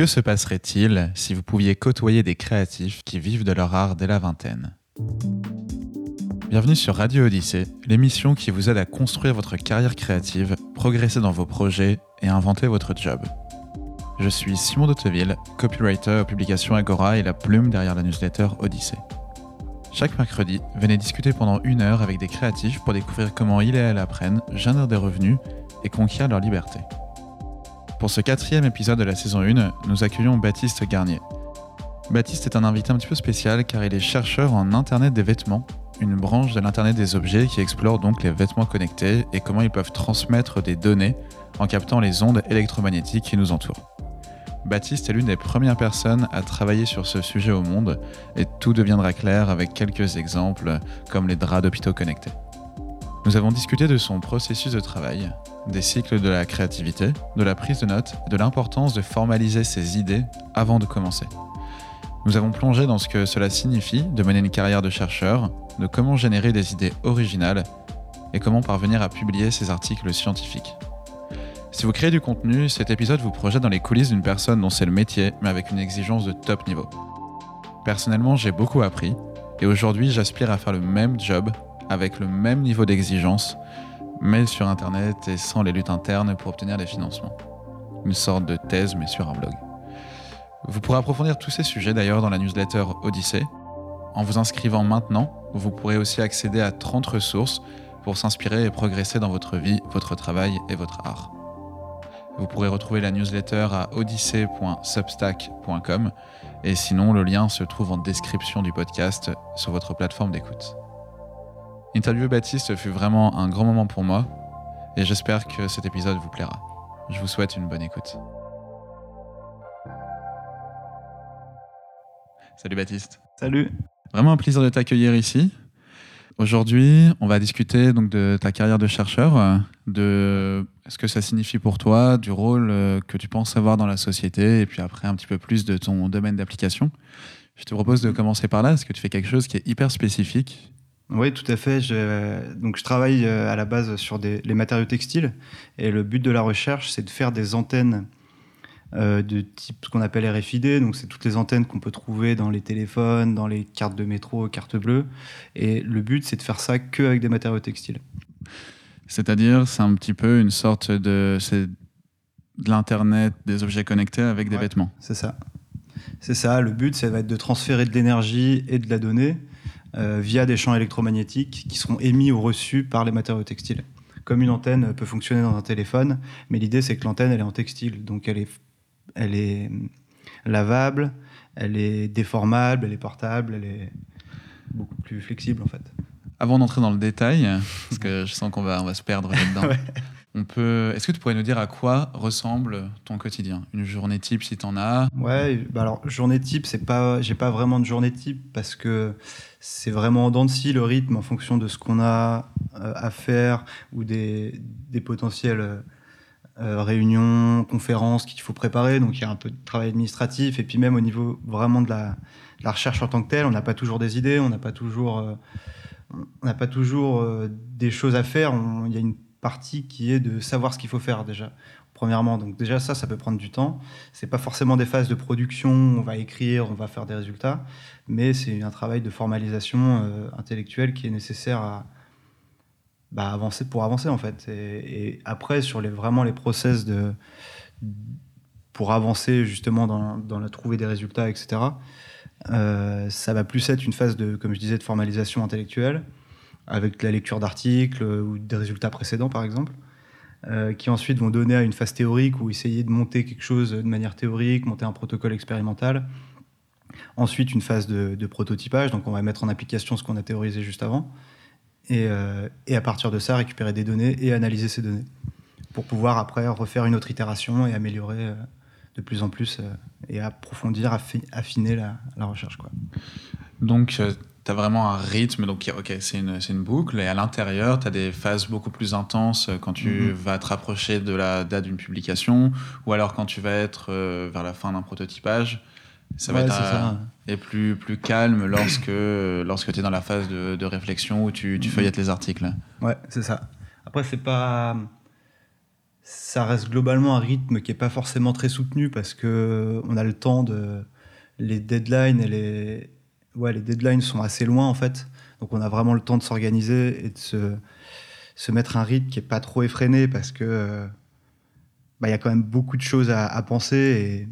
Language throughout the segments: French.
Que se passerait-il si vous pouviez côtoyer des créatifs qui vivent de leur art dès la vingtaine? Bienvenue sur Radio Odyssée, l'émission qui vous aide à construire votre carrière créative, progresser dans vos projets et inventer votre job. Je suis Simon Dotteville, copywriter aux publications Agora et la plume derrière la newsletter Odyssée. Chaque mercredi, venez discuter pendant une heure avec des créatifs pour découvrir comment ils et elles apprennent, génèrent des revenus et conquièrent leur liberté. Pour ce quatrième épisode de la saison 1, nous accueillons Baptiste Garnier. Baptiste est un invité un petit peu spécial car il est chercheur en Internet des vêtements, une branche de l'Internet des objets qui explore donc les vêtements connectés et comment ils peuvent transmettre des données en captant les ondes électromagnétiques qui nous entourent. Baptiste est l'une des premières personnes à travailler sur ce sujet au monde et tout deviendra clair avec quelques exemples comme les draps d'hôpitaux connectés. Nous avons discuté de son processus de travail, des cycles de la créativité, de la prise de notes de l'importance de formaliser ses idées avant de commencer. Nous avons plongé dans ce que cela signifie de mener une carrière de chercheur, de comment générer des idées originales et comment parvenir à publier ses articles scientifiques. Si vous créez du contenu, cet épisode vous projette dans les coulisses d'une personne dont c'est le métier, mais avec une exigence de top niveau. Personnellement, j'ai beaucoup appris, et aujourd'hui j'aspire à faire le même job, avec le même niveau d'exigence, mais sur Internet et sans les luttes internes pour obtenir des financements. Une sorte de thèse, mais sur un blog. Vous pourrez approfondir tous ces sujets d'ailleurs dans la newsletter Odyssée. En vous inscrivant maintenant, vous pourrez aussi accéder à 30 ressources pour s'inspirer et progresser dans votre vie, votre travail et votre art. Vous pourrez retrouver la newsletter à odyssée.substack.com et sinon le lien se trouve en description du podcast sur votre plateforme d'écoute. Interviewer Baptiste fut vraiment un grand moment pour moi et j'espère que cet épisode vous plaira. Je vous souhaite une bonne écoute. Salut Baptiste. Salut. Vraiment un plaisir de t'accueillir ici. Aujourd'hui, on va discuter donc de ta carrière de chercheur, de ce que ça signifie pour toi, du rôle euh, que tu penses avoir dans la société, et puis après un petit peu plus de ton domaine d'application. Je te propose de commencer par là, parce que tu fais quelque chose qui est hyper spécifique oui, tout à fait. Je, donc, je travaille euh, à la base sur des, les matériaux textiles. Et le but de la recherche, c'est de faire des antennes euh, de type ce qu'on appelle RFID. Donc, c'est toutes les antennes qu'on peut trouver dans les téléphones, dans les cartes de métro, cartes bleues. Et le but, c'est de faire ça qu'avec des matériaux textiles. C'est-à-dire, c'est un petit peu une sorte de. C'est de l'Internet des objets connectés avec des vêtements. C'est ça. C'est ça. Le but, ça va être de transférer de l'énergie et de la donnée via des champs électromagnétiques qui seront émis ou reçus par les matériaux textiles. Comme une antenne peut fonctionner dans un téléphone, mais l'idée c'est que l'antenne elle est en textile, donc elle est, elle est lavable, elle est déformable, elle est portable, elle est beaucoup plus flexible en fait. Avant d'entrer dans le détail, parce que je sens qu'on va, on va se perdre là-dedans, on peut. Est-ce que tu pourrais nous dire à quoi ressemble ton quotidien? Une journée type si tu en as? Ouais, bah alors journée type, c'est pas, j'ai pas vraiment de journée type parce que c'est vraiment en dents de scie le rythme en fonction de ce qu'on a euh, à faire ou des, des potentielles euh, réunions, conférences qu'il faut préparer. Donc il y a un peu de travail administratif et puis même au niveau vraiment de la, recherche en tant que telle, on n'a pas toujours des idées, on n'a pas toujours, euh, on n'a pas toujours des choses à faire. Il y a une partie qui est de savoir ce qu'il faut faire déjà premièrement. Donc déjà ça, ça peut prendre du temps. C'est pas forcément des phases de production, on va écrire, on va faire des résultats, mais c'est un travail de formalisation euh, intellectuelle qui est nécessaire à bah, avancer pour avancer en fait. Et, après sur les vraiment les process de pour avancer justement dans, la trouver des résultats, etc. Euh, ça va plus être une phase de, comme je disais, de formalisation intellectuelle avec la lecture d'articles ou des résultats précédents par exemple. Euh, qui ensuite vont donner à une phase théorique ou essayer de monter quelque chose de manière théorique, monter un protocole expérimental. Ensuite, une phase de, prototypage, donc on va mettre en application ce qu'on a théorisé juste avant. Et, euh, et, à partir de ça, récupérer des données et analyser ces données pour pouvoir après refaire une autre itération et améliorer euh, de plus en plus et approfondir, affiner la, la recherche. Quoi. Donc, tu as vraiment un rythme, donc ok, c'est une, une, boucle, et à l'intérieur, tu as des phases beaucoup plus intenses euh, quand tu mhm. vas te rapprocher de la date d'une publication, ou alors quand tu vas être euh, vers la fin d'un prototypage. Ça va être et plus, plus calme lorsque, lorsque tu es dans la phase de, de réflexion où tu, tu mhm. feuillettes les articles. Ouais, c'est ça. Après, c'est pas ça reste globalement un rythme qui n'est pas forcément très soutenu parce que on a le temps de les deadlines et les ouais les deadlines sont assez loin en fait donc on a vraiment le temps de s'organiser et de se, se mettre un rythme qui est pas trop effréné parce que bah, il y a quand même beaucoup de choses à, penser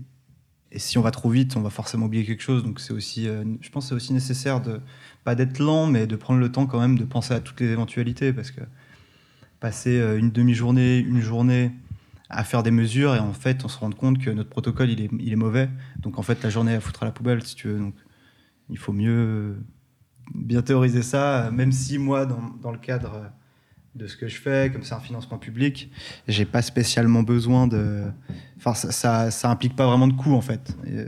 et, et, si on va trop vite on va forcément oublier quelque chose donc c'est aussi euh, je pense c'est aussi nécessaire de pas d'être lent mais de prendre le temps quand même de penser à toutes les éventualités parce que passer euh, une demi-journée, une journée à faire des mesures et en fait on se rend compte que notre protocole il est, il est mauvais. Donc en fait la journée à foutre à la poubelle si tu veux. Il faut mieux bien théoriser ça, même si moi dans, le cadre de ce que je fais, comme c'est un financement public, j'ai pas spécialement besoin de. Enfin, ça, ça, implique pas vraiment de coûts en fait. Et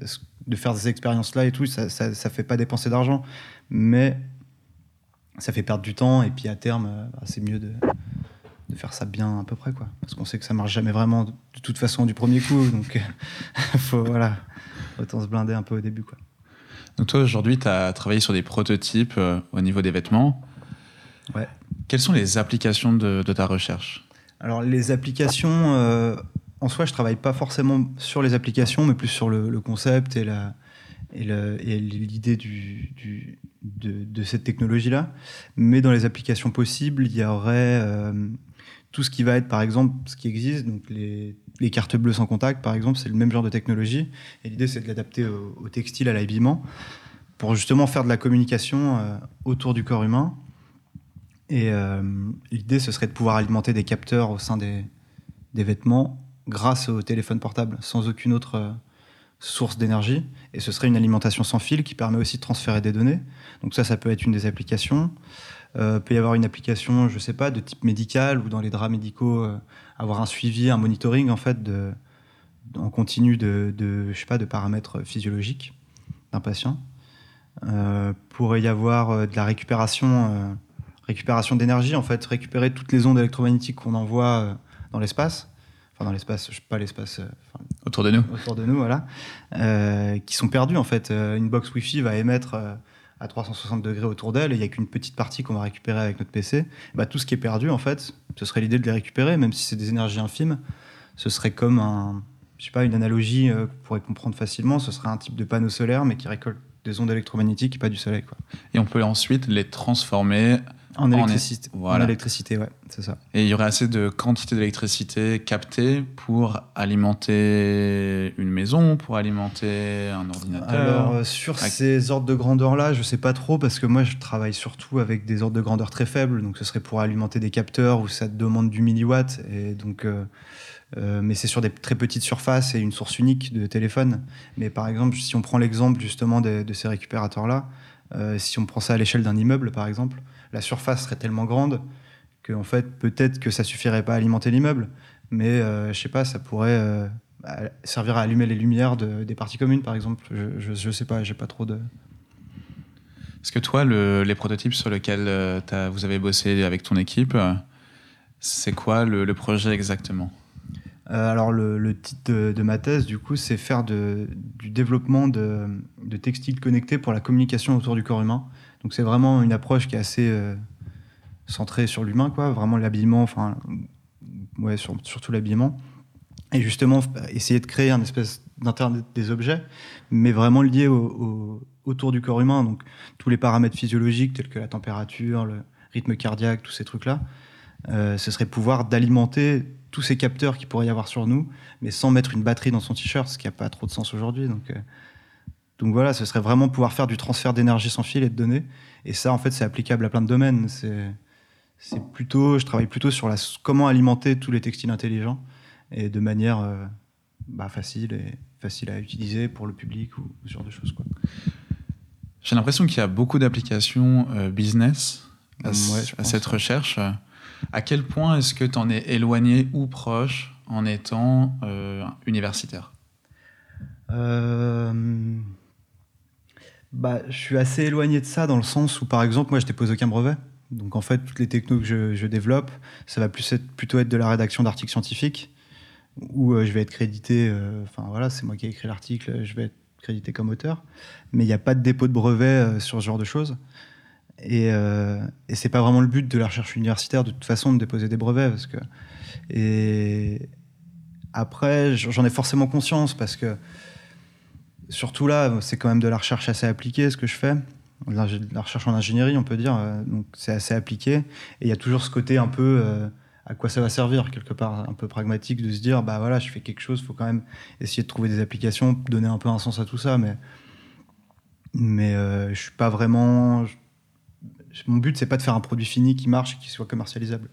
de faire ces expériences-là et tout, ça, ça, fait pas dépenser d'argent, mais ça fait perdre du temps et puis à terme, bah, c'est mieux de, de faire ça bien à peu près quoi parce qu'on sait que ça marche jamais vraiment de toute façon du premier coup donc faut voilà autant se blinder un peu au début quoi donc toi aujourd'hui tu as travaillé sur des prototypes euh, au niveau des vêtements. Ouais. Quelles sont les applications de, de ta recherche? Alors les applications euh, en soi je travaille pas forcément sur les applications mais plus sur le, le concept et la et l'idée du, du, de, de, cette technologie là mais dans les applications possibles il y aurait euh, tout ce qui va être, par exemple, ce qui existe, donc les, les cartes bleues sans contact, par exemple, c'est le même genre de technologie. Et l'idée, c'est de l'adapter au, au, textile, à l'habillement, pour justement faire de la communication euh, autour du corps humain. Et euh, l'idée, ce serait de pouvoir alimenter des capteurs au sein des, des vêtements grâce au téléphone portable, sans aucune autre euh, source d'énergie. Et ce serait une alimentation sans fil qui permet aussi de transférer des données. Donc ça, ça peut être une des applications. Euh, peut y avoir une application, je sais pas, de type médical ou dans les draps médicaux, euh, avoir un suivi, un monitoring en fait de, en continu de, de, je sais pas, de paramètres physiologiques d'un patient. Euh, pourrait y avoir euh, de la récupération, euh, récupération d'énergie en fait, récupérer toutes les ondes électromagnétiques qu'on envoie dans l'espace, enfin dans l'espace, je sais pas l'espace, autour de nous, autour de nous, voilà, qui sont perdus en fait. une box Wi-Fi va émettre à 360 degrés autour d'elle et il n'y a qu'une petite partie qu'on va récupérer avec notre PC, bah, tout ce qui est perdu, en fait, ce serait l'idée de les récupérer, même si c'est des énergies infimes. Ce serait comme un, je sais pas, une analogie euh, qu'on pourrait comprendre facilement. Ce serait un type de panneau solaire, mais qui récolte des ondes électromagnétiques et pas du soleil. Quoi. Et on peut ensuite les transformer en électricité. En, voilà. en électricité, ouais, c'est ça. Et il y aurait assez de quantité d'électricité captée pour alimenter une maison, pour alimenter un ordinateur Alors, euh, sur avec... ces ordres de grandeur-là, je sais pas trop, parce que moi, je travaille surtout avec des ordres de grandeur très faibles, donc ce serait pour alimenter des capteurs où ça demande du milliwatt, et donc... Euh, euh, mais c'est sur des très petites surfaces et une source unique de téléphone. Mais par exemple, si on prend l'exemple justement de, de ces récupérateurs-là, euh, si on prend ça à l'échelle d'un immeuble, par exemple, la surface serait tellement grande que en fait peut-être que ça suffirait pas à alimenter l'immeuble, mais euh, je sais pas, ça pourrait euh, servir à allumer les lumières de, des parties communes, par exemple. Je, je, je sais pas, j'ai pas trop de. Est-ce que toi, le, les prototypes sur lesquels euh, vous avez bossé avec ton équipe, c'est quoi le, le, projet exactement? Euh, alors le, le titre de, de, ma thèse, du coup, c'est faire de, du développement de, de, textiles connectés pour la communication autour du corps humain. Donc c'est vraiment une approche qui est assez euh, centrée sur l'humain, quoi. Vraiment l'habillement, enfin, ouais, sur, surtout l'habillement. Et justement, essayer de créer un espèce d'internet des objets, mais vraiment lié au, autour du corps humain. Donc tous les paramètres physiologiques tels que la température, le rythme cardiaque, tous ces trucs-là. Euh, ce serait pouvoir d'alimenter tous ces capteurs qu'il pourrait y avoir sur nous, mais sans mettre une batterie dans son t-shirt, ce qui n'a pas trop de sens aujourd'hui. Donc, euh, donc voilà, ce serait vraiment pouvoir faire du transfert d'énergie sans fil et de données. Et ça, en fait, c'est applicable à plein de domaines. C'est plutôt, je travaille plutôt sur la, comment alimenter tous les textiles intelligents et de manière euh, bah, facile et facile à utiliser pour le public ou, ou ce genre de choses. J'ai l'impression qu'il y a beaucoup d'applications euh, business à, ouais, à cette recherche. À quel point est-ce que tu en es éloigné ou proche en étant euh, universitaire? Euh... bah, Je suis assez éloigné de ça dans le sens où, par exemple, moi, je dépose aucun brevet. Donc, en fait, toutes les technos que je, développe, ça va plutôt être de la rédaction d'articles scientifiques où euh, je vais être crédité. Enfin, euh, voilà, c'est moi qui ai écrit l'article, je vais être crédité comme auteur. Mais il n'y a pas de dépôt de brevet euh, sur ce genre de choses. Et, euh, et c'est pas vraiment le but de la recherche universitaire de toute façon de déposer des brevets parce que et, après, j'en ai forcément conscience parce que, surtout là, c'est quand même de la recherche assez appliquée ce que je fais. La, recherche en ingénierie, on peut dire. Euh, donc, c'est assez appliqué. Et il y a toujours ce côté un peu euh, à quoi ça va servir, quelque part, un peu pragmatique, de se dire, bah voilà, je fais quelque chose, il faut quand même essayer de trouver des applications, donner un peu un sens à tout ça. Mais, mais euh, je suis pas vraiment. Mon but, c'est pas de faire un produit fini qui marche et qui soit commercialisable.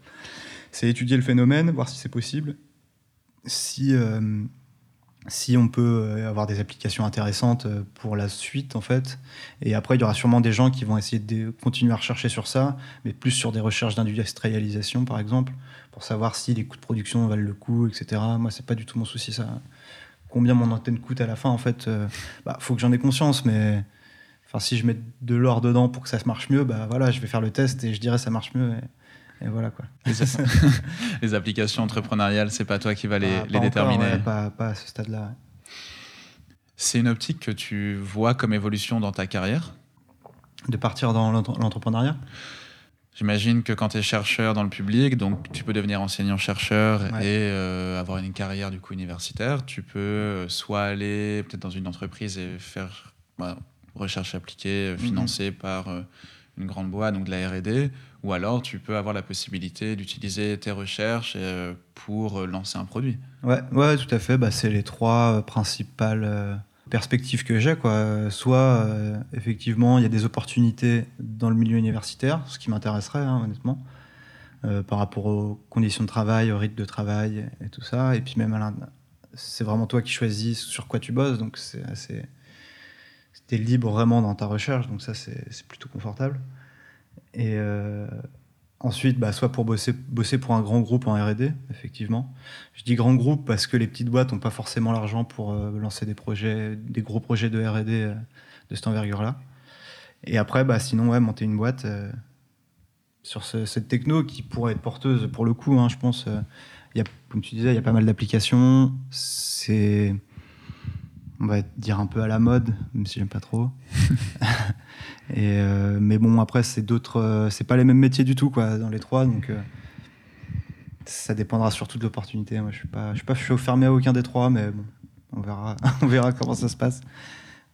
C'est étudier le phénomène, voir si c'est possible, si, euh, si on peut euh, avoir des applications intéressantes euh, pour la suite, en fait. Et après, il y aura sûrement des gens qui vont essayer de continuer à rechercher sur ça, mais plus sur des recherches d'industrialisation, par exemple, pour savoir si les coûts de production valent le coup, etc. Moi, c'est pas du tout mon souci, ça. Combien mon antenne coûte à la fin, en fait, bah, faut que j'en ai conscience, mais. Enfin, si je mets de l'or dedans pour que ça se marche mieux, bah voilà, je vais faire le test et je dirais ça marche mieux. Voilà quoi. les applications entrepreneuriales, c'est pas toi qui vas les, les déterminer. pas, pas, à ce stade-là. C'est une optique que tu vois comme évolution dans ta carrière? De partir dans l'entrepreneuriat? J'imagine que quand tu es chercheur dans le public, donc tu peux devenir enseignant-chercheur et euh, avoir une carrière du coup universitaire. Tu peux euh, soit aller peut-être dans une entreprise et faire bah, recherche appliquée euh, financée par une grande boîte, donc de la R&D, ou alors tu peux avoir la possibilité d'utiliser tes recherches euh, pour lancer un produit. Ouais, ouais tout à fait. Bah, c'est les trois euh, principales euh, perspectives que j'ai. Quoi. Soit, effectivement, il y a des opportunités dans le milieu universitaire, ce qui m'intéresserait, hein, honnêtement, par rapport aux conditions de travail, au rythme de travail et tout ça. Et puis même, c'est vraiment toi qui choisis sur quoi tu bosses, donc c'est assez... es libre vraiment dans ta recherche, donc ça, c'est plutôt confortable. Et euh, ensuite, bah, soit pour bosser, bosser pour un grand groupe en RD, effectivement. Je dis grand groupe parce que les petites boîtes n'ont pas forcément l'argent pour euh, lancer des projets, des gros projets de RD euh, de cette envergure-là. Et après, bah, sinon, ouais, monter une boîte sur cette techno qui pourrait être porteuse pour le coup, hein, je pense. Y a, comme tu disais, il y a pas mal d'applications. C'est on va dire un peu à la mode, même si j'aime pas trop. Euh, mais bon, après, c'est d'autres, euh, c'est pas les mêmes métiers du tout, quoi, dans les trois, donc euh, ça dépendra surtout de l'opportunité. Moi, je suis pas, je suis pas fermé à aucun des trois, mais bon, on verra, on verra comment ça se passe.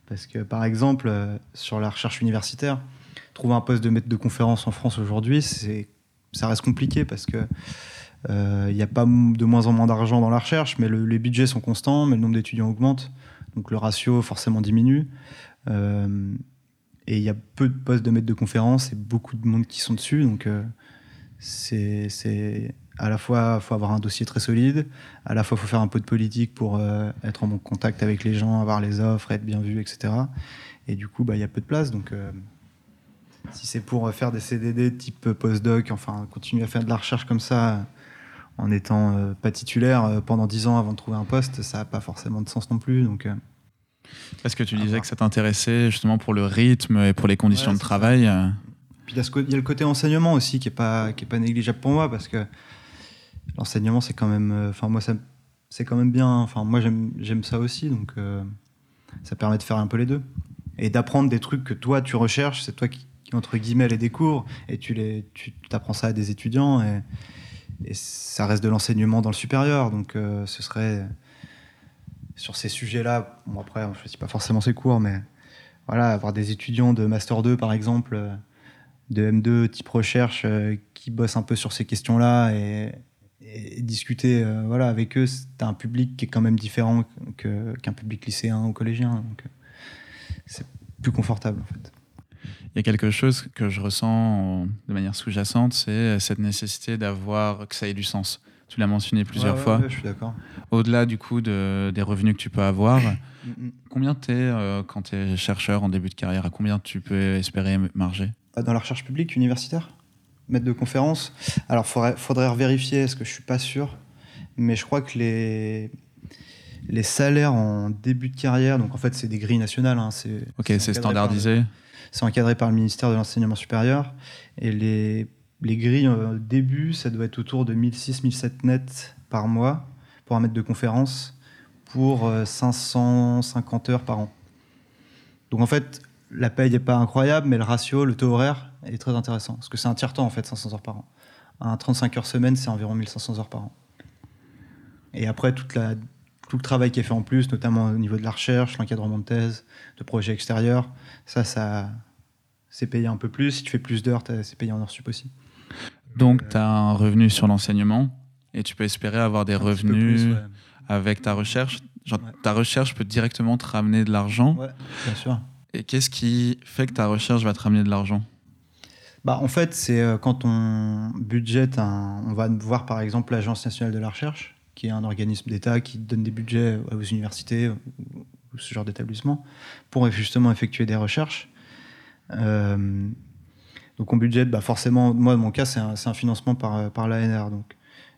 Parce que, par exemple, sur la recherche universitaire, trouver un poste de maître de conférence en France aujourd'hui, ça reste compliqué parce que il n'y a pas de moins en moins d'argent dans la recherche, mais les budgets sont constants, mais le nombre d'étudiants augmente, donc le ratio forcément diminue. Et il y a peu de postes de maître de conférence et beaucoup de monde qui sont dessus. Donc, euh, c'est à la fois, faut avoir un dossier très solide, à la fois, faut faire un peu de politique pour euh, être en bon contact avec les gens, avoir les offres, être bien vu, etc. Et du coup, bah, il y a peu de place. Donc, euh, si c'est pour faire des CDD type postdoc, enfin, continuer à faire de la recherche comme ça, en étant pas titulaire pendant 10 ans avant de trouver un poste, ça n'a pas forcément de sens non plus. Donc, est-ce que tu disais que ça t'intéressait justement pour le rythme et pour les conditions de travail Puis il y a le côté enseignement aussi qui n'est pas, qui est pas négligeable pour moi parce que l'enseignement, c'est quand même. Euh, enfin, moi, c'est quand même bien. Enfin, moi, j'aime ça aussi. Donc, euh, ça permet de faire un peu les deux. Et d'apprendre des trucs que toi, tu recherches. C'est toi qui, entre guillemets, les découvres. Et tu, les, tu apprends ça à des étudiants. Et, ça reste de l'enseignement dans le supérieur. Donc, euh, ce serait sur ces sujets-là, après, on ne choisit pas forcément ses cours, mais voilà, avoir des étudiants de Master 2, par exemple, euh, de M2 type recherche, euh, qui bossent un peu sur ces questions-là et, discuter euh, voilà, avec eux, c'est un public qui est quand même différent qu'un public lycéen ou collégien. Donc, c'est plus confortable, en fait. Il y a quelque chose que je ressens de manière sous-jacente, c'est cette nécessité d'avoir que ça ait du sens. Tu l'as mentionné plusieurs fois. je suis d'accord. Au-delà du coup de, des revenus que tu peux avoir, mm, mm. combien tu es euh, quand tu es chercheur en début de carrière? À combien tu peux espérer marger? Euh, Dans la recherche publique universitaire? Maître de conférence? Alors, il faudrait, faudrait vérifier, est-ce que je suis pas sûr? Mais je crois que les, les salaires en début de carrière, donc en fait, c'est des grilles nationales. Hein, ok, c'est standardisé. C'est encadré par le ministère de l'Enseignement supérieur. Et les les grilles au début, ça doit être autour de 1006-1007 nets par mois pour un mètre de conférence pour 550 euh, heures par an. Donc en fait, la paye n'est pas incroyable, mais le ratio, le taux horaire est très intéressant. Parce que c'est un tiers-temps en fait, 500 heures par an. Un 35 heures semaine, c'est environ 1500 heures par an. Et après, tout le travail qui est fait en plus, notamment au niveau de la recherche, l'encadrement de thèse, de projets extérieurs, ça, ça c'est payé un peu plus. Si tu fais plus d'heures, c'est payé en heures sup aussi. Donc, tu as un revenu sur l'enseignement et tu peux espérer avoir des revenus avec ta recherche. Genre, ta recherche peut directement te ramener de l'argent. Ouais, bien sûr. Et qu'est-ce qui fait que ta recherche va te ramener de l'argent? Bah, En fait, c'est euh, quand on budgète, on va voir par exemple l'Agence nationale de la recherche, qui est un organisme d'État qui donne des budgets aux universités ou, ce genre d'établissement, pour justement effectuer des recherches. Euh, donc on budgète, bah forcément, moi, mon cas, c'est un, financement par, par l'ANR. Donc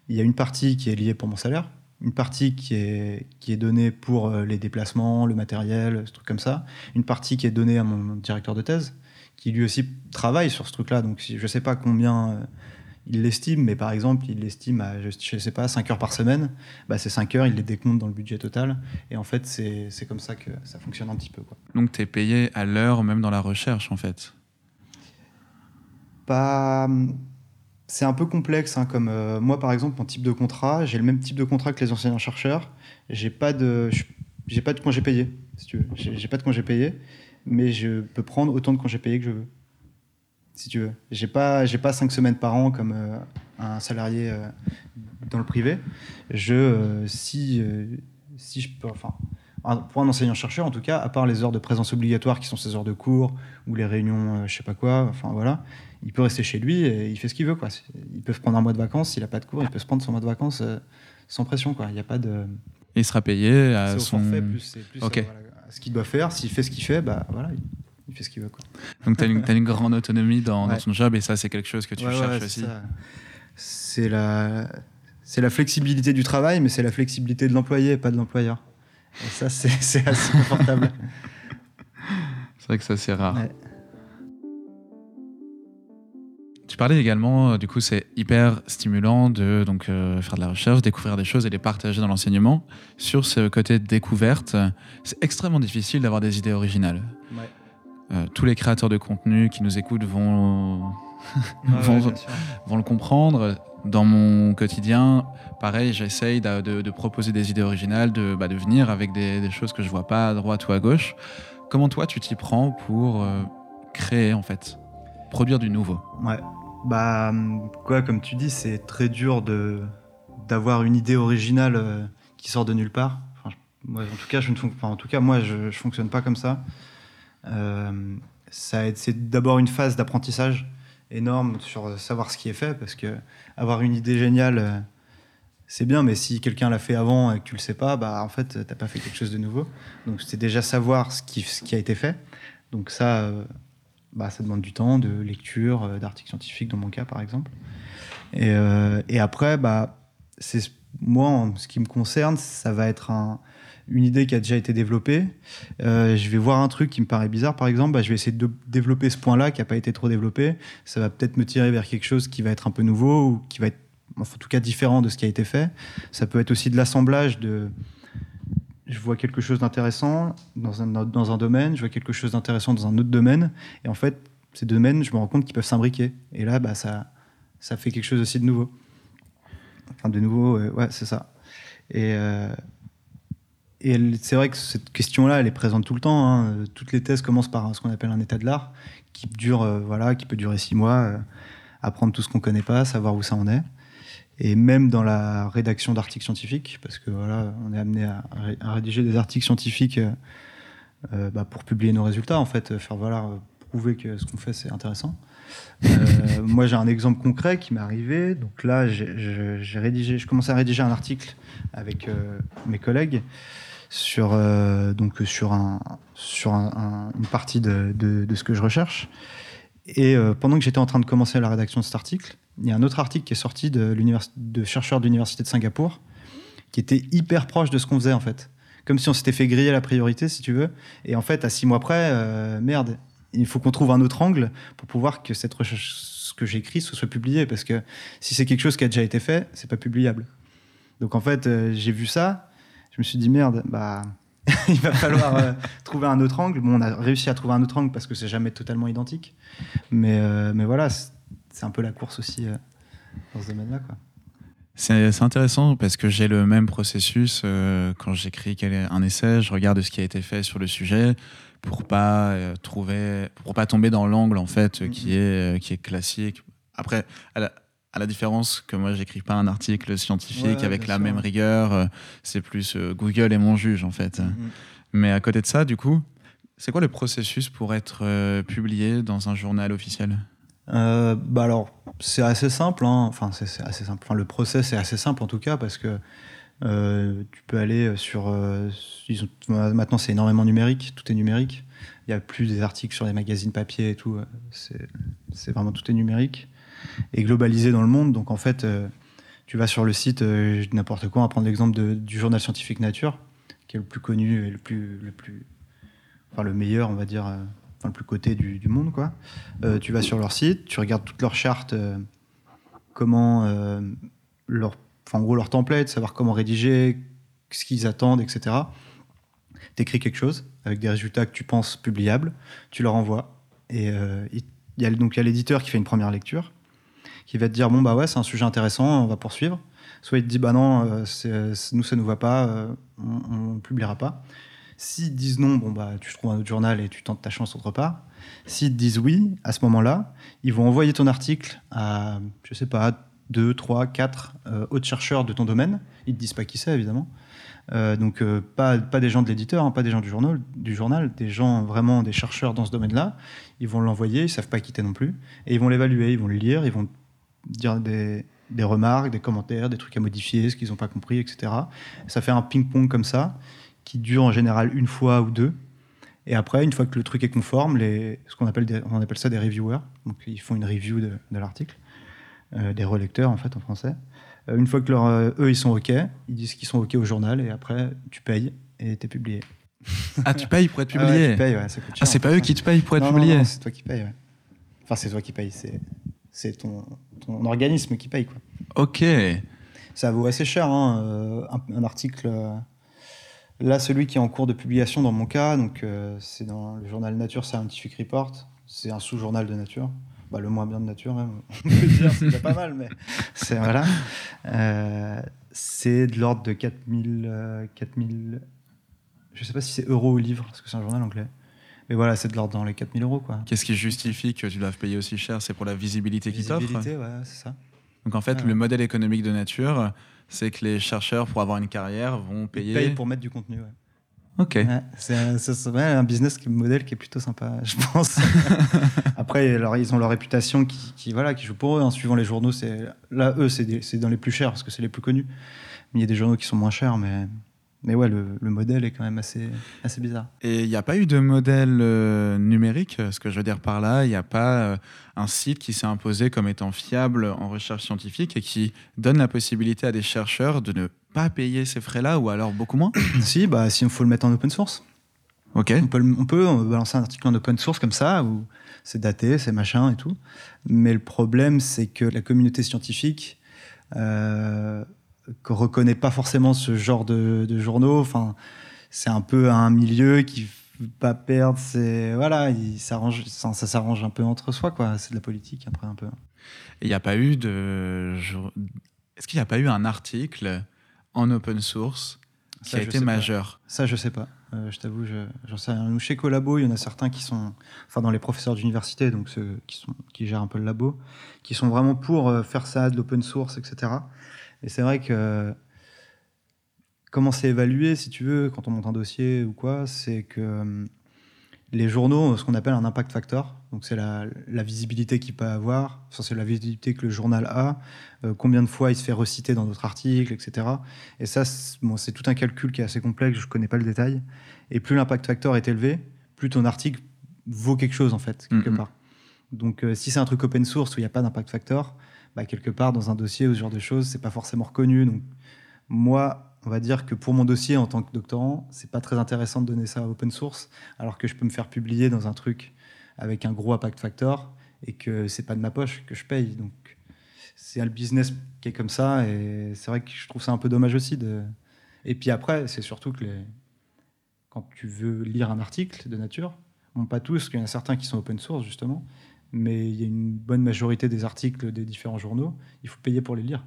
il y a une partie qui est liée pour mon salaire, une partie qui est, donnée pour euh, les déplacements, le matériel, ce truc comme ça, une partie qui est donnée à mon directeur de thèse, qui lui aussi travaille sur ce truc-là. Donc je ne sais pas combien euh, il l'estime, mais par exemple, il l'estime à, je ne sais pas, 5 heures par semaine. Bah, ces 5 heures, il les décompte dans le budget total. Et en fait, c'est comme ça que ça fonctionne un petit peu. Donc tu es payé à l'heure, même dans la recherche, en fait Pas c'est un peu complexe. Hein, comme euh, moi, par exemple, mon type de contrat, j'ai le même type de contrat que les enseignants-chercheurs. J'ai pas de, j'ai pas de congé payé, si tu veux. J'ai pas de congé payé, mais je peux prendre autant de congés payés que je veux, si tu veux. J'ai pas, j'ai pas cinq semaines par an comme euh, un salarié euh, dans le privé. Je, si, si je peux, enfin, pour un enseignant-chercheur, en tout cas, à part les heures de présence obligatoire qui sont ces heures de cours ou les réunions, je sais pas quoi, enfin voilà, il peut rester chez lui et il fait ce qu'il veut. Quoi. Il peut prendre un mois de vacances, s'il n'a pas de cours, il peut se prendre son mois de vacances euh, sans pression. Quoi. Il n'y a pas de... il sera payé à son... forfait, plus, plus euh, ce qu'il doit faire. S'il fait ce qu'il fait, bah, voilà, il fait ce qu'il veut. Quoi. Donc tu as, une grande autonomie dans, dans, ton job et ça, c'est quelque chose que tu cherches aussi. C'est la... C'est la flexibilité du travail, mais c'est la flexibilité de l'employé, pas de l'employeur. Et ça, c'est assez confortable. c'est vrai que ça, c'est rare. Tu parlais également, euh, du coup, c'est hyper stimulant de donc, euh, faire de la recherche, découvrir des choses et les partager dans l'enseignement. Sur ce côté découverte, c'est extrêmement difficile d'avoir des idées originales. Euh, tous les créateurs de contenu qui nous écoutent vont, vont, le comprendre. Dans mon quotidien, pareil, j'essaye de, proposer des idées originales, de, bah, de venir avec des, des, choses que je vois pas à droite ou à gauche. Comment toi, tu t'y prends pour créer, en fait, produire du nouveau? Ouais. Bah, quoi, comme tu dis, c'est très dur de d'avoir une idée originale euh, qui sort de nulle part. moi, en tout cas, je ne enfin, en tout cas, moi, je, je fonctionne pas comme ça. Euh, ça c'est d'abord une phase d'apprentissage énorme sur savoir ce qui est fait, parce que avoir une idée géniale, euh, c'est bien, mais si quelqu'un l'a fait avant et que tu le sais pas, bah en fait, t'as pas fait quelque chose de nouveau. Donc, c'est déjà savoir ce qui, ce qui a été fait. Donc ça, bah, ça demande du temps, de lecture, euh, d'articles scientifiques dans mon cas par exemple. Et, euh, et après, bah, c'est moi, en ce qui me concerne, ça va être un, une idée qui a déjà été développée. Euh, je vais voir un truc qui me paraît bizarre, par exemple, bah, je vais essayer de développer ce point-là qui n'a pas été trop développé. Ça va peut-être me tirer vers quelque chose qui va être un peu nouveau ou qui va être, en tout cas, différent de ce qui a été fait. Ça peut être aussi de l'assemblage de, je vois quelque chose d'intéressant dans un, dans un domaine, je vois quelque chose d'intéressant dans un autre domaine, et en fait, ces domaines, je me rends compte qu'ils peuvent s'imbriquer. Et là, bah, ça, ça fait quelque chose aussi de nouveau. Enfin, de nouveau, ouais, c'est ça. Et, euh, et c'est vrai que cette question-là, elle est présente tout le temps. Hein. Toutes les thèses commencent par ce qu'on appelle un état de l'art, qui dure, euh, voilà, qui peut durer six mois, apprendre tout ce qu'on connaît pas, savoir où ça en est et même dans la rédaction d'articles scientifiques, parce que voilà, on est amené à, rédiger des articles scientifiques euh, euh, bah, pour publier nos résultats, en fait, faire voilà, prouver que ce qu'on fait c'est intéressant. Euh, moi, j'ai un exemple concret qui m'est arrivé. Donc là, j'ai rédigé, je commençais à rédiger un article avec mes collègues sur donc sur un sur une partie de, de, ce que je recherche. Et pendant que j'étais en train de commencer la rédaction de cet article, il y a un autre article qui est sorti de, chercheurs de l'université de Singapour qui était hyper proche de ce qu'on faisait en fait. Comme si on s'était fait griller la priorité, si tu veux. Et en fait, à six mois près, euh, merde, il faut qu'on trouve un autre angle pour pouvoir que cette recherche, ce que j'écris, soit publié. Parce que si c'est quelque chose qui a déjà été fait, c'est pas publiable. Donc en fait, euh, j'ai vu ça, je me suis dit merde, bah il va falloir euh, trouver un autre angle. Bon, on a réussi à trouver un autre angle parce que c'est jamais totalement identique. Mais, mais voilà, c'est un peu la course aussi euh, dans ce domaine-là. C'est intéressant parce que j'ai le même processus euh, quand j'écris un essai, je regarde ce qui a été fait sur le sujet pour pas euh, trouver, pour pas tomber dans l'angle en fait qui est qui est classique. Après, à la, à la différence que moi j'écris pas un article scientifique avec la même rigueur, c'est plus Google est mon juge en fait. Mm-hmm. Mais à côté de ça, du coup, c'est quoi le processus pour être euh, publié dans un journal officiel? Euh, bah alors, c'est assez simple. Hein. Enfin, c'est assez simple. Enfin, le process est assez simple en tout cas parce que euh, tu peux aller sur. maintenant, c'est énormément numérique. Tout est numérique. Il n'y a plus des articles sur les magazines papier et tout. C'est vraiment tout est numérique et globalisé dans le monde. Donc en fait, tu vas sur le site n'importe quoi. On va prendre l'exemple du journal scientifique Nature, qui est le plus connu et le plus le plus enfin le meilleur, on va dire, euh, enfin le plus coté du, monde, quoi. Euh, tu vas sur leur site, tu regardes toutes leurs chartes, euh, comment leur, en gros leur template, savoir comment rédiger, ce qu'ils attendent, etc. T'écris quelque chose avec des résultats que tu penses publiables, tu leur envoies et il y a donc il y a l'éditeur qui fait une première lecture, qui va te dire bon bah ouais c'est un sujet intéressant, on va poursuivre. Soit il te dit bah non, nous ça nous va pas, on ne publiera pas. S'ils disent non, bon, bah, tu trouves un autre journal et tu tentes ta chance autre part. S'ils disent oui, à ce moment-là, ils vont envoyer ton article à, je sais pas, deux, trois, quatre euh, autres chercheurs de ton domaine. Ils ne te disent pas qui c'est, évidemment. Euh, donc, euh, pas, pas des gens de l'éditeur, hein, pas des gens du journal, du journal, des gens vraiment, des chercheurs dans ce domaine-là. Ils vont l'envoyer, ils savent pas quitter non plus. Et ils vont l'évaluer, ils vont le lire, ils vont dire des, des remarques, des commentaires, des trucs à modifier, ce qu'ils n'ont pas compris, etc. Ça fait un ping-pong comme ça qui dure en général une fois ou deux. Et après, une fois que le truc est conforme, les, ce qu'on appelle, on appelle ça des reviewers. Donc, ils font une review de, l'article, euh, des relecteurs en fait en français. Euh, une fois que leur, euh, eux ils sont ok, ils disent qu'ils sont ok au journal et après tu payes et t'es publié. Ah, tu payes pour être publié. Ah ouais, tu payes, ouais, ça ah, c'est pas eux qui te payent pour être publié. Non, c'est toi qui payes. Ouais. Enfin, c'est toi qui payes. C'est, c'est ton, ton, organisme qui paye quoi. Ok. Ça vaut assez cher hein, un, un, article Là, celui qui est en cours de publication dans mon cas, donc euh, c'est dans le journal Nature Scientific Report. C'est un sous-journal de nature. Bah, le moins bien de nature, même. on peut dire, c'est pas mal, mais c'est voilà. Euh, c'est de l'ordre de 4000, 4000. Euh, je sais pas si c'est euros ou livres, parce que c'est un journal anglais. Mais voilà, c'est de l'ordre dans les 4000 euros. quoi. Qu'est-ce qui justifie que tu doives payer aussi cher? C'est pour la visibilité qui t'offre? Visibilité, ouais, c'est ça. Donc en fait, le modèle économique de nature, c'est que les chercheurs, pour avoir une carrière, vont payer. Ils payent pour mettre du contenu. Ouais. Ok. c'est un, business modèle qui est plutôt sympa, je pense. Après, alors, ils ont leur réputation qui, qui, voilà, qui joue pour eux. En hein. suivant les journaux, c'est là, eux, c'est dans les plus chers parce que c'est les plus connus. Mais il y a des journaux qui sont moins chers, mais mais ouais, le, modèle est quand même assez, assez bizarre. Et il n'y a pas eu de modèle euh, numérique Ce que je veux dire par là, il n'y a pas euh, un site qui s'est imposé comme étant fiable en recherche scientifique et qui donne la possibilité à des chercheurs de ne pas payer ces frais-là ou alors beaucoup moins? Si, bah, si on faut le mettre en open source. Ok. On peut, on peut balancer un article en open source comme ça, où c'est daté, c'est machin et tout. Mais le problème, c'est que la communauté scientifique. Euh, que reconnaît pas forcément ce genre de, journaux. Enfin, c'est un peu un milieu qui veut pas perdre. C'est voilà, il s'arrange, ça, s'arrange un peu entre soi, quoi. C'est de la politique après un peu. Il n'y a pas eu de, est-ce qu'il n'y a pas eu un article en open source qui a été majeur? Ça, je sais pas. Euh, je t'avoue, j'en sais rien. chez Colabo, il y en a certains qui sont, enfin, dans les professeurs d'université, donc ceux qui, sont, qui gèrent un peu le labo, qui sont vraiment pour euh, faire ça, de l'open source, etc. Et c'est vrai que comment c'est évalué, si tu veux, quand on monte un dossier ou quoi, c'est que euh, les journaux ont ce qu'on appelle un impact factor. Donc c'est la, visibilité qu'il peut avoir, c'est la visibilité que le journal a, euh, combien de fois il se fait reciter dans d'autres articles, etc. Et ça, c'est tout un calcul qui est assez complexe, je ne connais pas le détail. Et plus l'impact factor est élevé, plus ton article vaut quelque chose, en fait, quelque part. Donc euh, si c'est un truc open source où il n'y a pas d'impact factor, bah, quelque part dans un dossier ou ce genre de choses, c'est pas forcément reconnu. Donc moi, on va dire que pour mon dossier en tant que doctorant, c'est pas très intéressant de donner ça à open source, alors que je peux me faire publier dans un truc avec un gros impact factor et que c'est pas de ma poche que je paye. Donc c'est le business qui est comme ça et c'est vrai que je trouve ça un peu dommage aussi. Et puis après, c'est surtout que quand tu veux lire un article de nature, bon pas tous, il y en a certains qui sont open source justement, mais il y a une bonne majorité des articles des différents journaux, il faut payer pour les lire.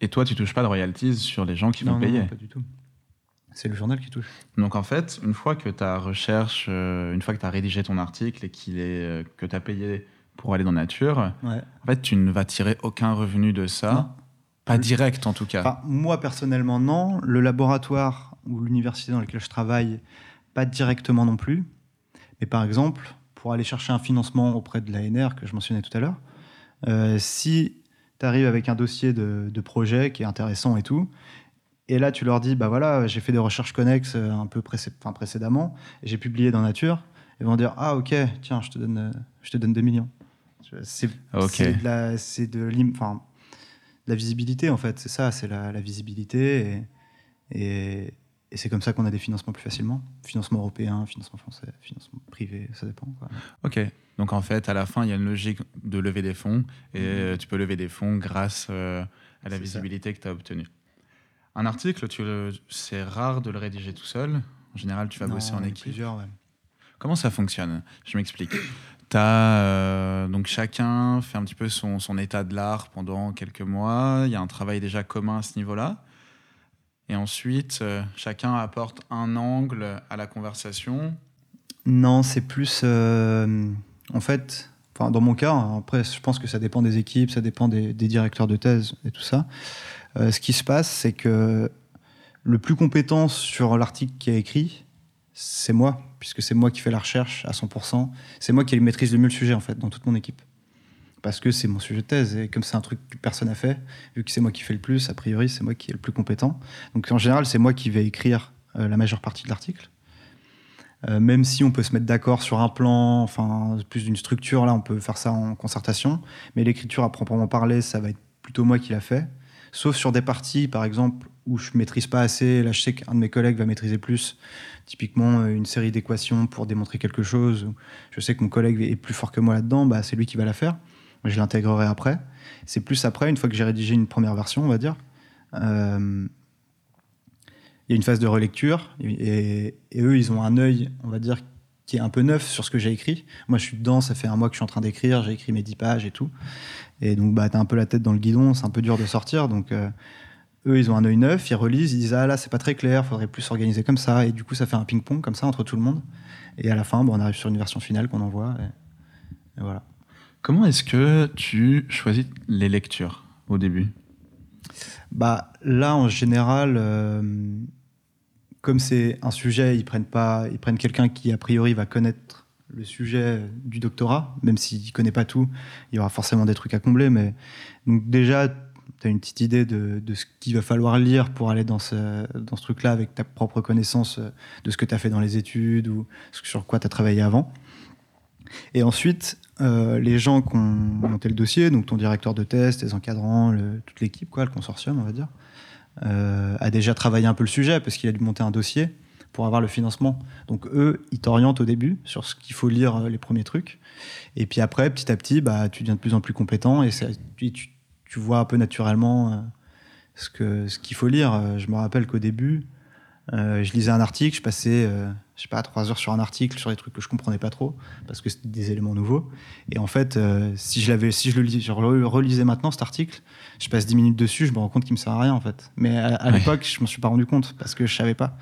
Et toi, tu touches pas de royalties sur les gens qui non, vont non, payer non, pas du tout. C'est le journal qui touche. Donc en fait, une fois que ta recherche, euh, une fois que tu as rédigé ton article et qu'il est, euh, que tu as payé pour aller dans Nature, Ouais. en fait, tu ne vas tirer aucun revenu de ça. Non. Pas direct en tout cas. Enfin, moi, personnellement, non. Le laboratoire ou l'université dans lequel je travaille, pas directement non plus. Mais par exemple, pour aller chercher un financement auprès de l'ANR, que je mentionnais tout à l'heure, euh, si tu arrives avec un dossier de, de projet qui est intéressant et tout, et là tu leur dis, bah voilà, j'ai fait des recherches connexes euh, un peu enfin, précédemment, j'ai publié dans Nature, ils vont dire, ah ok, tiens, je te donne, euh, je te donne 2 millions. C'est Ok. c'est de la, de enfin, de la visibilité en fait, c'est ça, c'est la, la visibilité et, et, et c'est comme ça qu'on a des financements plus facilement. Financement européen, financement français, financement privé, ça dépend. Quoi. Ok. Donc en fait, à la fin, il y a une logique de lever des fonds et euh, tu peux lever des fonds grâce euh, à la ça. visibilité que tu as obtenue. Un article, c'est rare de le rédiger tout seul. En général, tu vas Non, bosser en équipe. Plusieurs, ouais. Comment ça fonctionne? Je m'explique. T'as, euh, donc chacun fait un petit peu son, son état de l'art pendant quelques mois. Il y a un travail déjà commun à ce niveau-là. Et ensuite, euh, chacun apporte un angle à la conversation. Non, c'est plus. euh, en fait, dans mon cas, hein, après, je pense que ça dépend des équipes, ça dépend des, directeurs de thèse et tout ça. Euh, ce qui se passe, c'est que le plus compétent sur l'article qui a écrit, c'est moi, puisque c'est moi qui fais la recherche à 100%. C'est moi qui maîtrise le mieux le sujet, en fait, dans toute mon équipe. Parce que c'est mon sujet de thèse, et comme c'est un truc que personne n'a fait, vu que c'est moi qui fais le plus, a priori, c'est moi qui est le plus compétent. Donc en général, c'est moi qui vais écrire euh, la majeure partie de l'article. Euh, même si on peut se mettre d'accord sur un plan, enfin plus d'une structure, là on peut faire ça en concertation. Mais l'écriture à proprement parler, ça va être plutôt moi qui l'a fait. Sauf sur des parties, par exemple, où je maîtrise pas assez. Là, je sais qu'un de mes collègues va maîtriser plus. Typiquement, euh, une série d'équations pour démontrer quelque chose. Je sais que mon collègue est plus fort que moi là-dedans. Bah, c'est lui qui va la faire. Je l'intégrerai après. C'est plus après, une fois que j'ai rédigé une première version, on va dire. Euh, il y a une phase de relecture et, eux, ils ont un œil, on va dire, qui est un peu neuf sur ce que j'ai écrit. Moi, je suis dedans, ça fait un mois que je suis en train d'écrire, j'ai écrit mes 10 pages et tout. Et donc, bah, t'as un peu la tête dans le guidon, c'est un peu dur de sortir. Donc, euh, eux, ils ont un œil neuf, ils relisent, ils disent Ah là, c'est pas très clair, faudrait plus s'organiser comme ça. Et du coup, ça fait un ping-pong comme ça entre tout le monde. Et à la fin, bon, on arrive sur une version finale qu'on envoie. Et voilà. Comment est-ce que tu choisis les lectures au début? Bah, là, en général, euh, comme c'est un sujet, ils prennent pas, ils prennent quelqu'un qui a priori va connaître le sujet du doctorat, même s'il ne connaît pas tout, il y aura forcément des trucs à combler. Mais donc déjà, tu as une petite idée de, ce qu'il va falloir lire pour aller dans ce, dans ce truc-là avec ta propre connaissance euh, de ce que tu as fait dans les études ou sur quoi tu as travaillé avant. Et ensuite, euh, les gens qui ont monté le dossier, donc ton directeur de test, tes encadrants, toute l'équipe, quoi, le consortium, on va dire, euh, a déjà travaillé un peu le sujet parce qu'il a dû monter un dossier pour avoir le financement. Donc eux, ils t'orientent au début sur ce qu'il faut lire, euh, les premiers trucs. Et puis après, petit à petit, bah, tu deviens de plus en plus compétent et, tu, vois un peu naturellement ce qu'il faut lire. Je me rappelle qu'au début, je lisais un article, je passais, je sais pas, trois heures sur un article sur des trucs que je comprenais pas trop parce que c'était des éléments nouveaux. Et en fait, euh, si je l'avais, si je le lis- je relisais maintenant cet article, je passe 10 minutes dessus, je me rends compte qu'il me sert à rien en fait. Mais à, à Ouais. l'époque, je m'en suis pas rendu compte parce que je savais pas.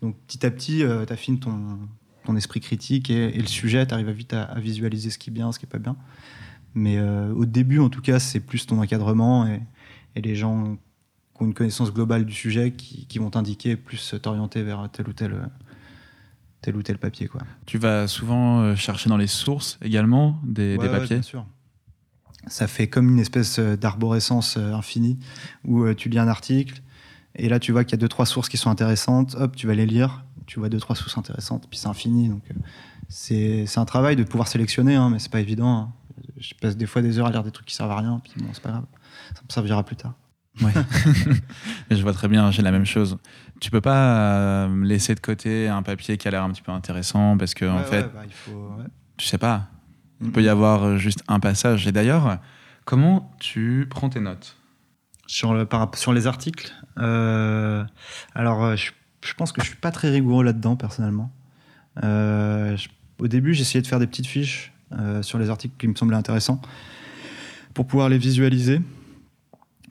Donc petit à petit, tu affines ton, ton esprit critique et, et le sujet, tu arrives vite à, à visualiser ce qui est bien, ce qui est pas bien. Mais euh, au début, en tout cas, c'est plus ton encadrement et, et les gens qui ont une connaissance globale du sujet qui, qui vont t'indiquer plus t'orienter vers tel ou tel, tel ou tel papier. Quoi. Tu vas souvent euh, chercher dans les sources également des, des Ouais, ouais, papiers bien sûr. Ça fait comme une espèce euh, d'arborescence euh, infinie où tu lis un article et là tu vois qu'il y a deux trois sources qui sont intéressantes. Hop, tu vas les lire. Tu vois deux trois sources intéressantes. Puis c'est infini. Donc c'est c'est un travail de pouvoir sélectionner, hein, mais c'est pas évident. hein. Je passe des fois des heures à lire des trucs qui servent à rien. Puis bon, c'est pas grave. Ça me servira plus tard. Ouais. Je vois très bien, j'ai la même chose. Tu peux pas euh, laisser de côté un papier qui a l'air un petit peu intéressant parce que en fait, ouais, bah, il faut. ouais. tu sais pas, il peut y avoir euh, juste un passage. Et d'ailleurs, comment tu prends tes notes? Sur, le, par, rapport- sur les articles, euh, alors je, je pense que je suis pas très rigoureux là-dedans personnellement. Euh, je- au début, j'essayais de faire des petites fiches euh, sur les articles qui me semblaient intéressants pour pouvoir les visualiser.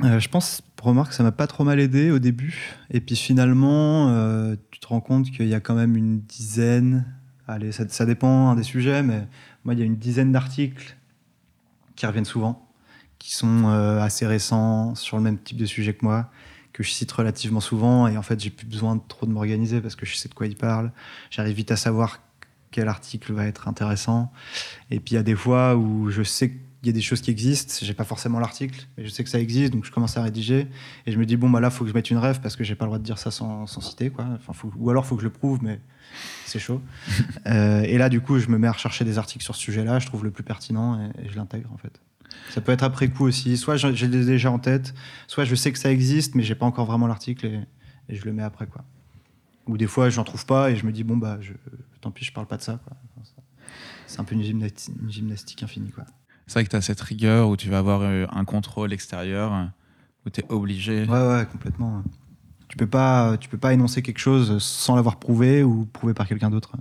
Euh, je pense, remarque, que ça m'a pas trop mal aidé au début. Et puis finalement, euh, tu te rends compte qu'il y a quand même une dizaine, allez, ça, dépend hein, des sujets, mais moi, il y a une dizaine d'articles qui reviennent souvent, qui sont euh, assez récents, sur le même type de sujet que moi, que je cite relativement souvent. Et en fait, j'ai plus besoin de trop de m'organiser parce que je sais de quoi il parle. J'arrive vite à savoir quel article va être intéressant. Et puis il y a des fois où je sais qu'il y a des choses qui existent, j'ai pas forcément l'article, mais je sais que ça existe, donc je commence à rédiger et je me dis bon bah là faut que je mette une rêve parce que j'ai pas le droit de dire ça sans, sans citer quoi. Enfin, faut- ou alors faut que je le prouve, mais c'est chaud. Euh, et là du coup je me mets à rechercher des articles sur ce sujet-là, je trouve le plus pertinent et, et je l'intègre en fait. Ça peut être après coup aussi, soit j'ai déjà en tête, soit je sais que ça existe mais j'ai pas encore vraiment l'article et, et je le mets après quoi. Ou des fois, j'en trouve pas et je me dis, bon, bah, je, tant pis, je parle pas de ça. quoi. C'est un peu une gymnastique, une gymnastique infinie. Quoi. C'est vrai que tu as cette rigueur où tu vas avoir euh, un contrôle extérieur, où tu es obligé. Ouais, ouais, complètement. Tu peux pas, tu peux pas énoncer quelque chose sans l'avoir prouvé ou prouvé par quelqu'un d'autre.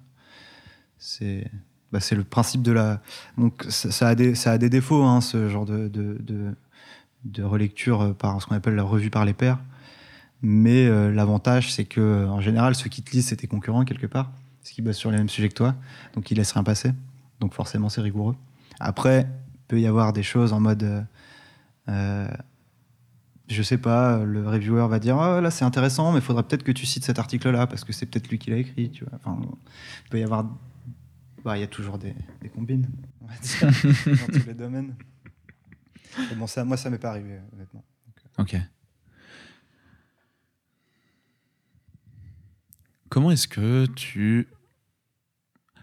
C'est, bah, le principe de la. Donc, ça, a des, ça a des défauts, hein, ce genre de, de, de, de relecture par ce qu'on appelle la revue par les pairs. Mais euh, l'avantage, c'est que en général, ceux qui te lisent, c'est tes concurrents quelque part, parce qu'ils bossent sur les mêmes sujets que toi, donc ils laissent rien passer. Donc forcément, c'est rigoureux. Après, peut y avoir des choses en mode, euh, euh, je sais pas, le reviewer va dire, ah là c'est intéressant, mais il faudrait peut-être que tu cites cet article-là parce que c'est peut-être lui qui l'a écrit. Tu vois. Enfin, il peut y avoir, bah, il y a toujours des, des combines, dans tous les domaines. Bon, moi, ça m'est pas arrivé, honnêtement. Ok. Comment est-ce que tu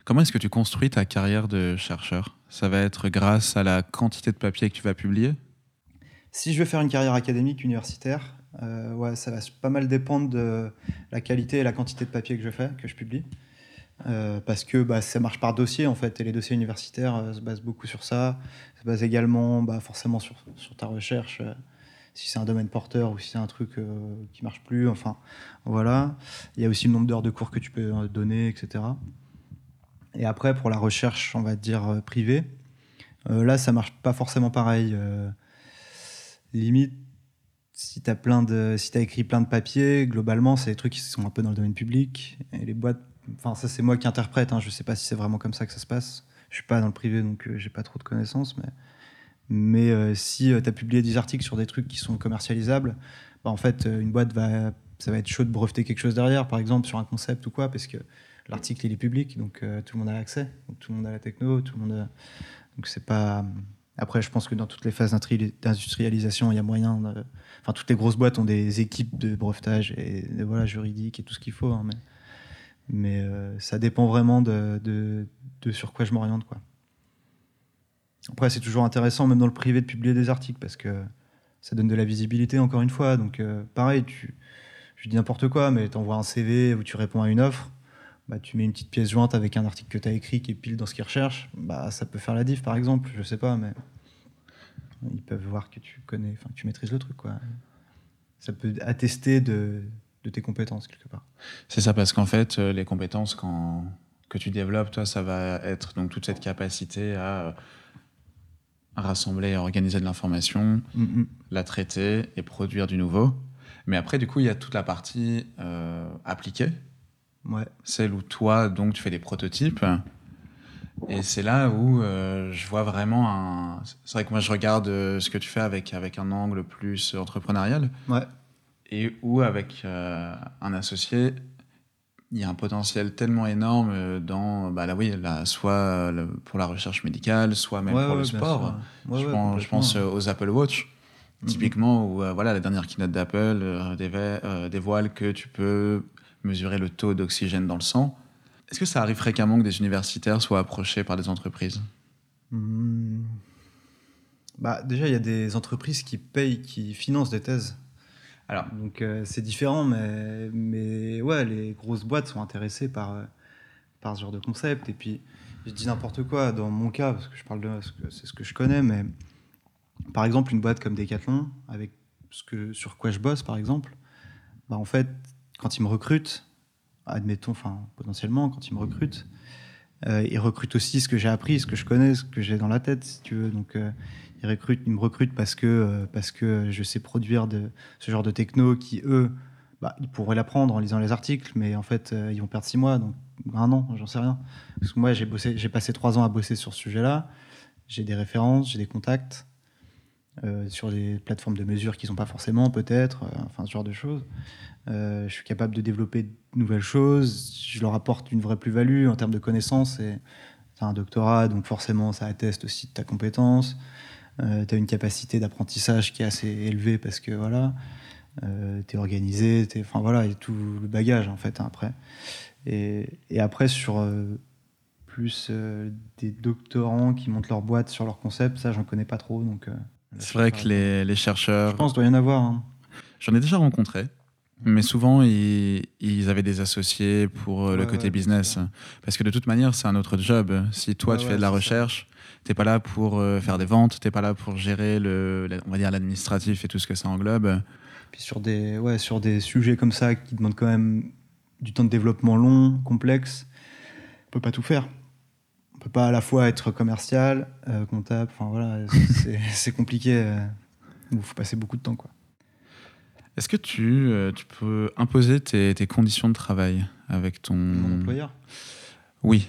comment est-ce que tu construis ta carrière de chercheur? Ça va être grâce à la quantité de papiers que tu vas publier Si je veux faire une carrière académique universitaire, euh, ouais, ça va pas mal dépendre de la qualité et la quantité de papier que je fais, que je publie. Euh, parce que bah, ça marche par dossier en fait, et les dossiers universitaires euh, se basent beaucoup sur ça. Se base également bah, forcément sur, ta recherche, si c'est un domaine porteur ou si c'est un truc qui marche plus. Enfin, voilà. Il y a aussi le nombre d'heures de cours que tu peux donner, etc. Et après, pour la recherche, on va dire euh, privée, euh, là, ça marche pas forcément pareil. Euh, limite, si tu plein si as écrit plein de papiers, globalement, c'est des trucs qui sont un peu dans le domaine public. Et les boîtes, enfin, ça, c'est moi qui interprète. Hein, je sais pas si c'est vraiment comme ça que ça se passe. Je suis pas dans le privé, donc euh, j'ai pas trop de connaissances. Mais, mais si tu as publié des articles sur des trucs qui sont commercialisables, bah, en fait, une boîte va, ça va être chaud de breveter quelque chose derrière, par exemple, sur un concept ou quoi, parce que l'article, est public, donc euh, tout le monde a accès. Tout le monde a la techno, tout le monde c'est pas. Après, je pense que dans toutes les phases d'industri- d'industrialisation, il y a moyen. Enfin, toutes les grosses boîtes ont des équipes de brevetage et de, voilà, juridiques et tout ce qu'il faut. hein, mais euh, ça dépend vraiment de, sur quoi je m'oriente. quoi. Après, c'est toujours intéressant, même dans le privé, de publier des articles parce que ça donne de la visibilité, encore une fois. Donc, euh, pareil, tu, je dis n'importe quoi, mais tu envoies un CV où tu réponds à une offre. Bah, tu mets une petite pièce jointe avec un article que tu as écrit qui est pile dans ce qu'ils recherchent, bah, ça peut faire la diff par exemple, je sais pas, mais ils peuvent voir que tu connais, enfin que tu maîtrises le truc. Quoi. Ça peut attester de, de tes compétences quelque part. C'est ça parce qu'en fait euh, les compétences quand que tu développes toi ça va être donc toute cette capacité à euh, rassembler et organiser de l'information, Mm, la traiter et produire du nouveau. Mais après du coup il y a toute la partie euh, appliquée. Ouais. celle où toi, donc, tu fais des prototypes. Et c'est là où euh, je vois vraiment un. C'est vrai que moi, je regarde euh, ce que tu fais avec, avec un angle plus entrepreneurial Ouais. et où, avec euh, un associé, il y a un potentiel tellement énorme dans, bah, là, oui, là, soit pour la recherche médicale, soit même Ouais, pour ouais, le sport. je, ouais, pense, je pense aux Apple Watch, Mhm. typiquement, où euh, voilà, la dernière keynote d'Apple euh, dévoile que tu peux mesurer le taux d'oxygène dans le sang. Est-ce que ça arrive fréquemment que des universitaires soient approchés par des entreprises? Hmm. Bah, déjà, il y a des entreprises qui payent, qui financent des thèses. Alors, Donc euh, c'est différent, mais, mais ouais, les grosses boîtes sont intéressées par, euh, par ce genre de concept. Et puis, je dis n'importe quoi dans mon cas, parce que je parle de ce que- c'est ce que je connais, mais par exemple, une boîte comme Decathlon, avec ce que, sur quoi je bosse, par exemple, bah, en fait, quand ils me recrutent, admettons, enfin, potentiellement, quand ils me recrutent, Euh, ils recrutent aussi ce que j'ai appris, ce que je connais, ce que j'ai dans la tête, si tu veux. Donc, euh, ils, recrutent, ils me recrutent parce que, euh, parce que je sais produire ce genre de techno qui, eux, bah, ils pourraient l'apprendre en lisant les articles, mais en fait, ils vont perdre six mois, donc un an, j'en sais rien. Parce que moi, j'ai passé trois ans à bosser sur ce sujet-là. J'ai des références, j'ai des contacts sur des plateformes de mesure qu'ils n'ont pas forcément, peut-être, euh, enfin ce genre de choses. Euh, je suis capable de développer de nouvelles choses. Je leur apporte une vraie plus-value en termes de connaissances. Et tu as un doctorat, donc forcément, ça atteste aussi de ta compétence. Euh, tu as une capacité d'apprentissage qui est assez élevée parce que voilà, euh, tu es organisé, enfin voilà, a tout le bagage en fait hein, après. Et, et après, sur euh, plus euh, des doctorants qui montent leur boîte sur leur concept, ça, j'en connais pas trop. Donc, euh, C'est vrai que les, les chercheurs, Je pense qu'il doit y en avoir. hein. j'en ai déjà rencontré, mais souvent ils, ils avaient des associés pour euh, le côté ouais, business. Parce que de toute manière, c'est un autre job. Si toi Ouais, tu fais de la recherche, t'es pas là pour euh, faire des ventes, t'es pas là pour gérer le, on va dire l'administratif et tout ce que ça englobe. Puis sur des, ouais, sur des sujets comme ça qui demandent quand même du temps de développement long, complexe, on peut pas tout faire. On peut pas à la fois être commercial, euh, comptable, enfin voilà, c'est compliqué. euh, Il faut passer beaucoup de temps. Quoi. Est-ce que tu, euh, tu peux imposer tes, tes conditions de travail avec ton Mon employeur? Oui.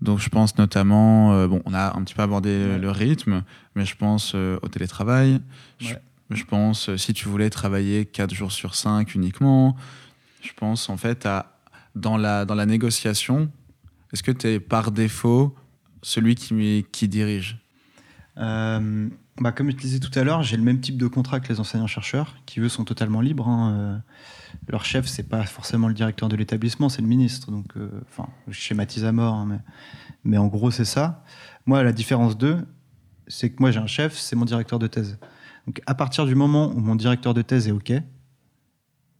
Donc je pense notamment, euh, bon, on a un petit peu abordé Ouais. le rythme, mais je pense euh, au télétravail. Je, pense euh, si tu voulais travailler 4 jours sur 5 uniquement. Je pense en fait à dans la dans la négociation, est-ce que tu es par défaut celui qui dirige Euh, bah, comme je te disais tout à l'heure, j'ai le même type de contrat que les enseignants-chercheurs, qui eux sont totalement libres. hein, euh, leur chef, c'est pas forcément le directeur de l'établissement, c'est le ministre. Donc, euh, enfin, je schématise à mort, hein, mais, en gros, c'est ça. Moi, la différence d'eux, c'est que moi, j'ai un chef, c'est mon directeur de thèse. Donc, à partir du moment où mon directeur de thèse est OK,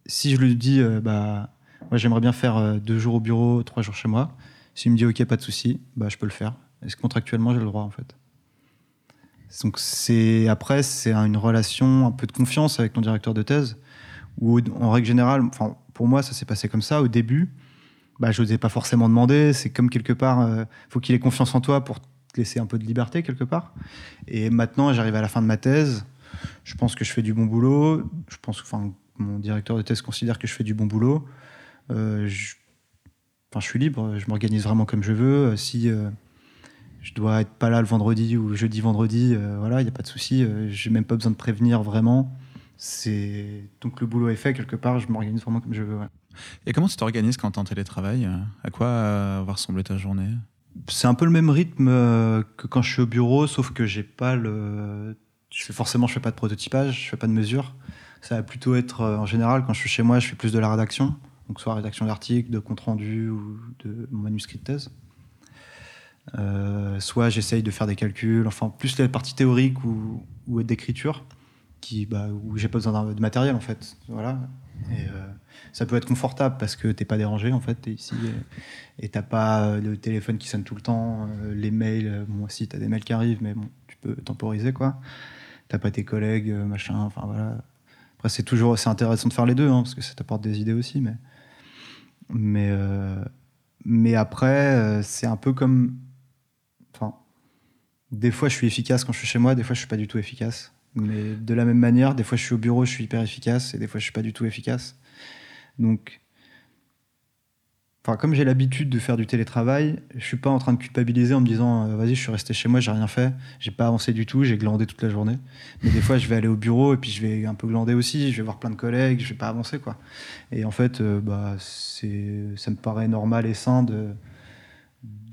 si je lui dis, euh, bah, moi, j'aimerais bien faire euh, deux jours au bureau, trois jours chez moi, s'il me dit OK, pas de souci, bah, je peux le faire. Est-ce que contractuellement, j'ai le droit, en fait? Donc c'est après c'est une relation un peu de confiance avec ton directeur de thèse où en règle générale, enfin pour moi ça s'est passé comme ça au début. Bah je n'osais pas forcément demander. C'est comme quelque part, euh, faut qu'il ait confiance en toi pour te laisser un peu de liberté quelque part. Et maintenant j'arrive à la fin de ma thèse. Je pense que je fais du bon boulot. Je pense, enfin mon directeur de thèse considère que je fais du bon boulot. Euh, je, enfin je suis libre. Je m'organise vraiment comme je veux. Euh, Si euh, je dois être pas là le vendredi ou le jeudi vendredi, euh, voilà, il n'y a pas de souci. Euh, J'ai même pas besoin de prévenir vraiment. C'est donc le boulot est fait quelque part. Je m'organise vraiment comme je veux. ouais. Et comment tu t'organises quand tu es en télétravail? À quoi euh, va ressembler ta journée? C'est un peu le même rythme euh, que quand je suis au bureau, sauf que j'ai pas le. Je fais forcément, je fais pas de prototypage, je fais pas de mesure. Ça va plutôt être en général quand je suis chez moi, je fais plus de la rédaction, donc soit rédaction d'articles, de compte rendu ou de mon manuscrit de thèse. Euh, soit j'essaye de faire des calculs, enfin plus la partie théorique ou, ou d'écriture, qui bah, où j'ai pas besoin de matériel en fait. Voilà. Et euh, ça peut être confortable parce que t'es pas dérangé en fait, t'es ici et- t'as pas euh, le téléphone qui sonne tout le temps, les mails. Bon, si t'as des mails qui arrivent, mais bon, tu peux temporiser quoi. T'as pas tes collègues, machin. Enfin voilà. Après c'est toujours c'est intéressant de faire les deux hein, parce que ça t'apporte des idées aussi, mais mais mais après c'est un peu comme Enfin, des fois, je suis efficace quand je suis chez moi, des fois, je suis pas du tout efficace. Mais de la même manière, des fois, je suis au bureau, je suis hyper efficace, et des fois, je suis pas du tout efficace. Donc, enfin, comme j'ai l'habitude de faire du télétravail, je suis pas en train de culpabiliser en me disant, euh, vas-y, je suis resté chez moi, j'ai rien fait, j'ai pas avancé du tout, j'ai glandé toute la journée. Mais des fois, je vais aller au bureau et puis je vais un peu glander aussi, je vais voir plein de collègues, je vais pas avancer, quoi. Et en fait, euh, bah, c'est, ça me paraît normal et sain de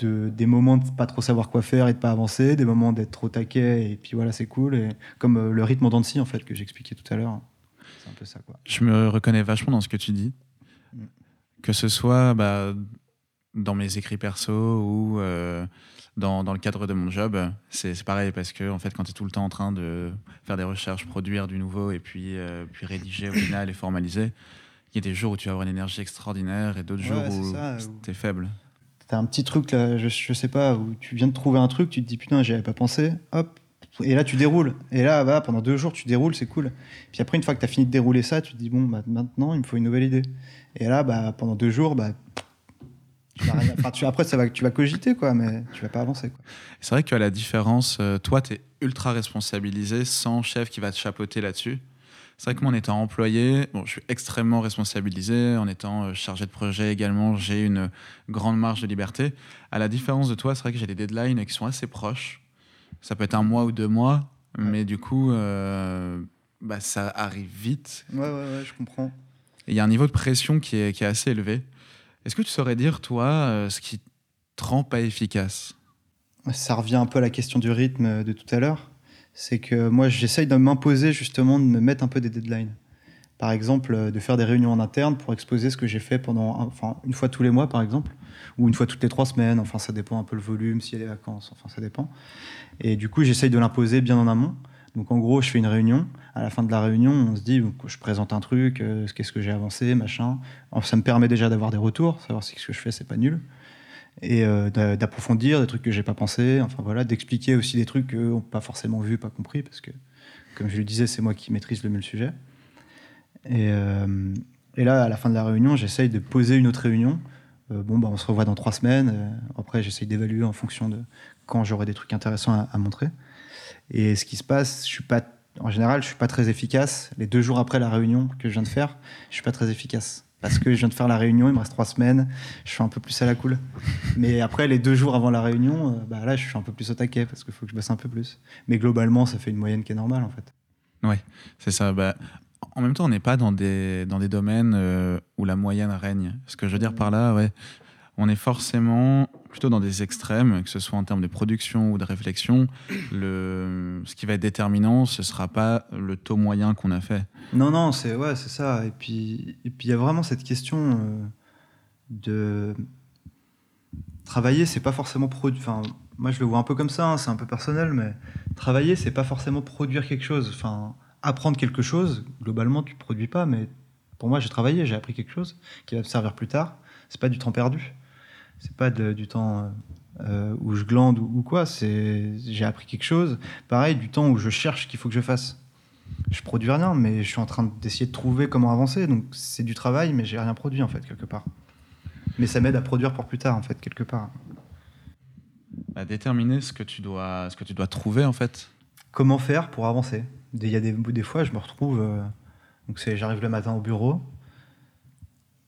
de, des moments de pas trop savoir quoi faire et de pas avancer, des moments d'être trop taquet et puis voilà, c'est cool. Et comme euh, le rythme en scie, en fait, que j'expliquais tout à l'heure. C'est un peu ça, quoi. Je me reconnais vachement dans ce que tu dis. Mm. Que ce soit bah, dans mes écrits perso ou euh, dans, dans le cadre de mon job, c'est pareil parce que en fait, quand tu es tout le temps en train de faire des recherches, produire du nouveau et puis, euh, puis rédiger au final et formaliser, il y a des jours où tu vas avoir une énergie extraordinaire et d'autres Ouais, jours où- tu es faible. T'as un petit truc, là, je, je sais pas, où tu viens de trouver un truc, tu te dis putain, j'y avais pas pensé, hop, et là tu déroules. Et là, bah, pendant deux jours, tu déroules, c'est cool. Puis après, une fois que t'as fini de dérouler ça, tu te dis bon, bah, maintenant, il me faut une nouvelle idée. Et là, bah, pendant deux jours, bah, après, ça va, tu vas cogiter, quoi, mais tu vas pas avancer. C'est vrai qu'à la différence, euh, toi, tu es ultra responsabilisé sans chef qui va te chapeauter là-dessus. C'est vrai que moi, en étant employé, bon, je suis extrêmement responsabilisé. En étant euh, chargé de projet également, j'ai une grande marge de liberté. À la différence de toi, c'est vrai que j'ai des deadlines qui sont assez proches. Ça peut être un mois ou deux mois, mais du coup, euh, bah, ça arrive vite. Ouais, ouais, ouais, je comprends. Il y a un niveau de pression qui est, qui est assez élevé. Est-ce que tu saurais dire, toi, euh, ce qui te rend pas efficace? Ça revient un peu à la question du rythme de tout à l'heure. C'est que moi, j'essaye de m'imposer justement de me mettre un peu des deadlines. Par exemple, euh, de faire des réunions en interne pour exposer ce que j'ai fait pendant, enfin, une fois tous les mois, par exemple, ou une fois toutes les trois semaines. Enfin, ça dépend un peu le volume, s'il y a des vacances. Enfin, ça dépend. Et du coup, j'essaye de l'imposer bien en amont. Donc en gros, je fais une réunion. À la fin de la réunion, on se dit, je présente un truc, euh, qu'est-ce que j'ai avancé, machin. ça me permet déjà d'avoir des retours, savoir si ce que je fais, c'est pas nul. Et euh, d'approfondir des trucs que j'ai pas pensé. Enfin voilà, d'expliquer aussi des trucs qu'on n'a pas forcément vu, pas compris, parce que, comme je le disais, c'est moi qui maîtrise le mieux le sujet. Et, euh, et, là, à la fin de la réunion, j'essaye de poser une autre réunion. bon, bah, on se revoit dans trois semaines. après, j'essaye d'évaluer en fonction de quand j'aurai des trucs intéressants à montrer. Et ce qui se passe, je suis pas, en général, je suis pas très efficace. Les deux jours après la réunion que je viens de faire, je suis pas très efficace. Parce que je viens de faire la réunion, il me reste trois semaines, je suis un peu plus à la cool. Mais après, les deux jours avant la réunion, euh, bah là, je suis un peu plus au taquet parce qu'il faut que je bosse un peu plus. Mais globalement, ça fait une moyenne qui est normale en fait. Oui, c'est ça. Bah, en même temps, on n'est pas dans des, dans des domaines euh, où la moyenne règne. Ce que je veux dire par là, ouais, on est forcément plutôt dans des extrêmes, que ce soit en termes de production ou de réflexion. Le, ce qui va être déterminant, ce ne sera pas le taux moyen qu'on a fait. Non, non, c'est ouais, ça. Et puis, et puis il y a vraiment cette question euh, de travailler, c'est pas forcément produire. Enfin, moi, je le vois un peu comme ça. Hein, c'est un peu personnel, mais travailler, c'est pas forcément produire quelque chose. Enfin, apprendre quelque chose. Globalement, tu produis pas, mais pour moi, j'ai travaillé, j'ai appris quelque chose qui va me servir plus tard. C'est pas du temps perdu c'est pas du temps euh, où je glande ou, quoi. C'est j'ai appris quelque chose. Pareil, du temps où je cherche ce qu'il faut que je fasse. Je produis rien, mais je suis en train d'essayer de trouver comment avancer. Donc c'est du travail, mais j'ai rien produit en fait quelque part. Mais ça m'aide à produire pour plus tard en fait quelque part. À déterminer ce que tu dois, ce que tu dois trouver en fait. Comment faire pour avancer? Il y a des, des fois, je me retrouve. Euh, donc j'arrive le matin au bureau.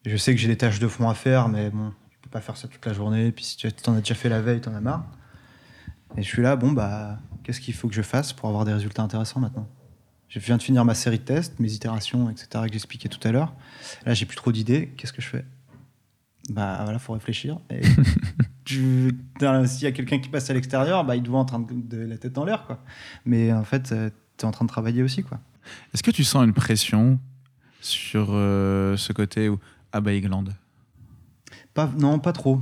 Je sais que j'ai des tâches de fond à faire, mais bon, pas faire ça toute la journée. Puis si tu en as déjà fait la veille, tu en as marre. Et je suis là, bon, bah, qu'est-ce qu'il faut que je fasse pour avoir des résultats intéressants maintenant? Je viens de finir ma série de tests, mes itérations, etc., que j'expliquais tout à l'heure. Là, j'ai plus trop d'idées. Qu'est-ce que je fais? Bah voilà, faut réfléchir. Et s'il y a quelqu'un qui passe à l'extérieur, bah, il doit en train de, la tête dans l'air, quoi. Mais en fait, euh, tu es en train de travailler aussi, quoi. Est-ce que tu sens une pression sur euh, ce côté où ah bah Non, pas trop.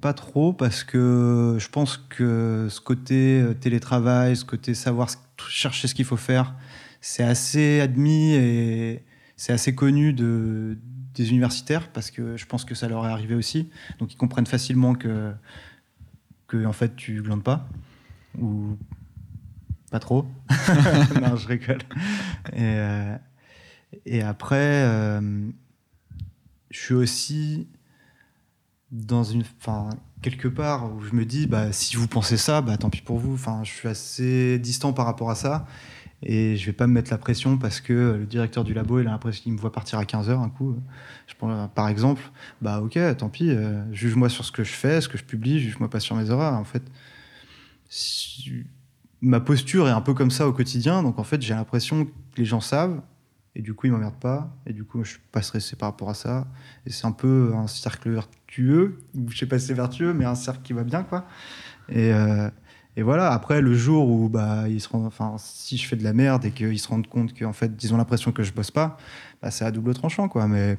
Pas trop, parce que je pense que ce côté euh, télétravail, ce côté savoir chercher ce qu'il faut faire, c'est assez admis et c'est assez connu de, des universitaires, parce que je pense que ça leur est arrivé aussi. Donc ils comprennent facilement que, que en fait, tu glandes pas. Ou pas trop. non, je rigole. Et, euh, et après, euh, je suis aussi dans une, enfin, quelque part où je me dis, bah, si vous pensez ça, bah, tant pis pour vous. Enfin, je suis assez distant par rapport à ça. Et je vais pas me mettre la pression parce que le directeur du labo, il a l'impression qu'il me voit partir à 15h un coup. Je prends, par exemple, bah ok, tant pis, euh, juge-moi sur ce que je fais, ce que je publie, juge-moi pas sur mes erreurs. En fait, ma posture est un peu comme ça au quotidien, donc en fait, j'ai l'impression que les gens savent et du coup, ils m'emmerdent pas. Et du coup, je suis pas stressé par rapport à ça. Et c'est un peu un cercle vertueux. Je sais pas si c'est vertueux, mais un cercle qui va bien, quoi. Et, euh, et voilà. Après, le jour où bah, ils se enfin, si je fais de la merde et qu'ils se rendent compte qu'en fait, ils ont l'impression que je bosse pas, bah, c'est à double tranchant, quoi. Mais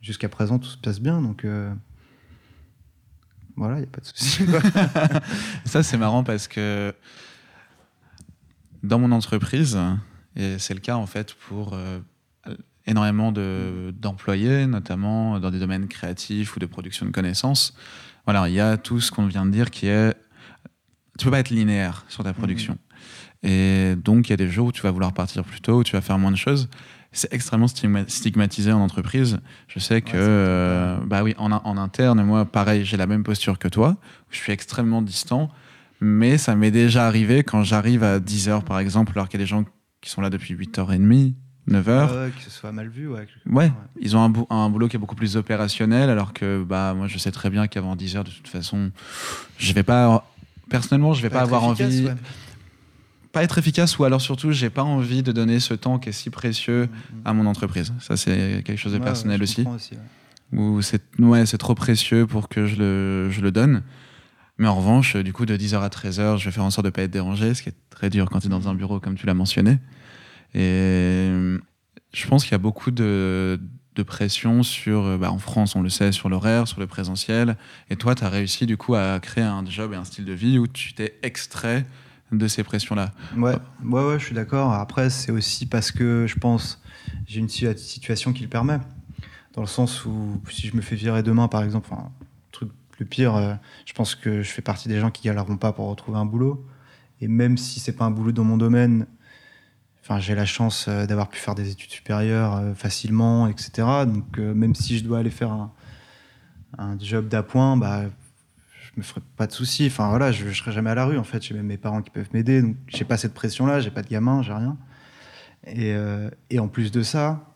jusqu'à présent, tout se passe bien. Donc. Euh, voilà, il n'y a pas de souci. ça, c'est marrant parce que dans mon entreprise, et c'est le cas en fait pour euh, énormément d'employés, notamment dans des domaines créatifs ou de production de connaissances. Voilà, il y a tout ce qu'on vient de dire qui est. Tu peux pas être linéaire sur ta production. Mhm. Et donc, il y a des jours où tu vas vouloir partir plus tôt, où tu vas faire moins de choses. c'est extrêmement stigmatisé en entreprise. Je sais que, euh, bah oui, en, en, interne, moi, pareil, j'ai la même posture que toi. Je suis extrêmement distant, mais ça m'est déjà arrivé quand j'arrive à 10 heures, par exemple, alors qu'il y a des gens qui sont là depuis 8h30, 9 heures. Ouais, que ce soit mal vu, ouais. Ouais, ils ont un, un, boulot qui est beaucoup plus opérationnel, alors que bah, moi, je sais très bien qu'avant 10 heures, de toute façon, je vais pas. Personnellement, je vais pas, pas avoir envie. Ouais pas être efficace ou alors surtout j'ai pas envie de donner ce temps qui est si précieux mm, mm. à mon entreprise. Ça c'est quelque chose de personnel aussi. Ou c'est ouais, trop précieux pour que je le, je le donne. Mais en revanche, du coup, de 10h à 13h, je vais faire en sorte de pas être dérangé, ce qui est très dur quand tu es dans un bureau, comme tu l'as mentionné. Et je pense qu'il y a beaucoup de, pression sur, bah, en France, on le sait, sur l'horaire, sur le présentiel. Et toi, tu as réussi, du coup, à créer un job et un style de vie où tu t'es extrait de ces pressions-là. Ouais, ouais, ouais, je suis d'accord. Après, c'est aussi parce que je pense j'ai une situation qui le permet. Dans le sens où si je me fais virer demain, par exemple, truc le pire, euh, je pense que je fais partie des gens qui galèreront pas pour retrouver un boulot. Et même si c'est pas un boulot dans mon domaine, enfin, j'ai la chance euh, d'avoir pu faire des études supérieures euh, facilement, etc. Donc, même si je dois aller faire un, job d'appoint, bah, je me ferai pas de soucis. Enfin voilà, je, ne serai jamais à la rue en fait. J'ai même mes parents qui peuvent m'aider, donc j'ai pas cette pression-là. J'ai pas de gamin, j'ai rien. Et, euh, et, en plus de ça,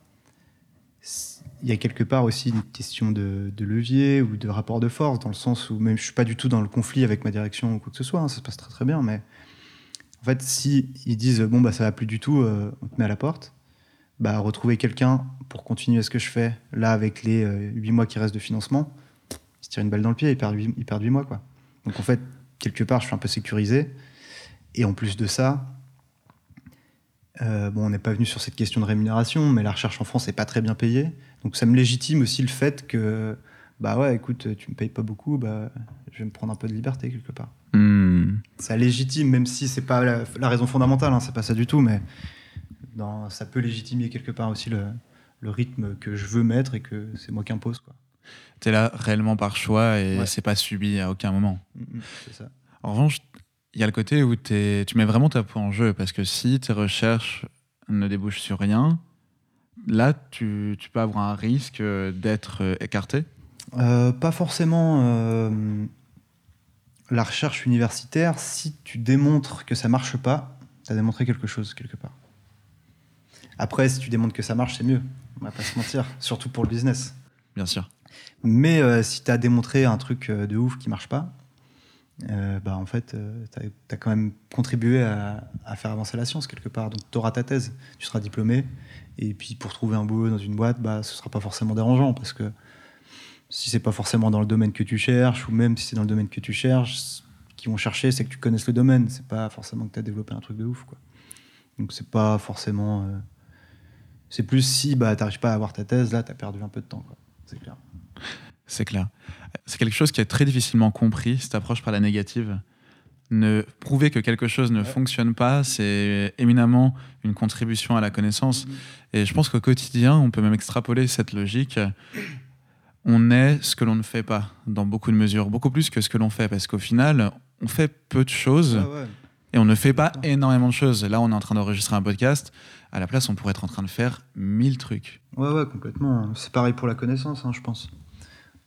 il y a quelque part aussi une question de, levier ou de rapport de force, dans le sens où même je suis pas du tout dans le conflit avec ma direction ou quoi que ce soit. Hein, ça se passe très très bien, mais en fait, si ils disent bon bah ça va plus du tout, euh, on te met à la porte. Bah, retrouver quelqu'un pour continuer ce que je fais là avec les euh, huit mois qui restent de financement, se tire une balle dans le pied, il perd 8, il perd 8 mois. Quoi. Donc en fait, quelque part, je suis un peu sécurisé. Et en plus de ça, euh, bon, on n'est pas venu sur cette question de rémunération, mais la recherche en France n'est pas très bien payée. Donc ça me légitime aussi le fait que, bah ouais, écoute, tu me payes pas beaucoup, bah, je vais me prendre un peu de liberté quelque part. Hmm. Ça légitime, même si c'est pas la, raison fondamentale, hein, c'est pas ça du tout, mais dans, ça peut légitimer quelque part aussi le, le rythme que je veux mettre et que c'est moi qui impose. Tu es là réellement par choix et c'est pas subi à aucun moment. Mm, mm, ça. En revanche, il y a le côté où tu mets vraiment ta peau en jeu parce que si tes recherches ne débouchent sur rien, là, tu, tu peux avoir un risque d'être euh, écarté? Euh, Pas forcément. Euh, la recherche universitaire, si tu démontres que ça marche pas, tu as démontré quelque chose quelque part. Après, si tu démontres que ça marche, c'est mieux. On va pas se mentir, surtout pour le business. Bien sûr. Mais euh, si tu as démontré un truc euh, de ouf qui marche pas, euh, bah, en fait, tu as, quand même contribué à, faire avancer la science quelque part. Donc, tu auras ta thèse, tu seras diplômé. Et puis, pour trouver un boulot dans une boîte, bah, ce sera pas forcément dérangeant parce que si c'est pas forcément dans le domaine que tu cherches, ou même si c'est dans le domaine que tu cherches, qui vont chercher, c'est que tu connaisses le domaine. C'est pas forcément que tu as développé un truc de ouf. Quoi. Donc, c'est pas forcément. C'est plus si bah, tu n'arrives pas à avoir ta thèse, là, tu as perdu un peu de temps. C'est clair. C'est clair. C'est quelque chose qui est très difficilement compris, cette approche par la négative. Ne prouver que quelque chose ne fonctionne pas, c'est éminemment une contribution à la connaissance. Mm-hmm. Et je pense qu'au quotidien, on peut même extrapoler cette logique. On est ce que l'on ne fait pas, dans beaucoup de mesures, beaucoup plus que ce que l'on fait, parce qu'au final, on fait peu de choses. Et on ne fait pas énormément de choses. Là, on est en train d'enregistrer un podcast. À la place, on pourrait être en train de faire mille trucs. Ouais, ouais, complètement. C'est pareil pour la connaissance, hein, je pense.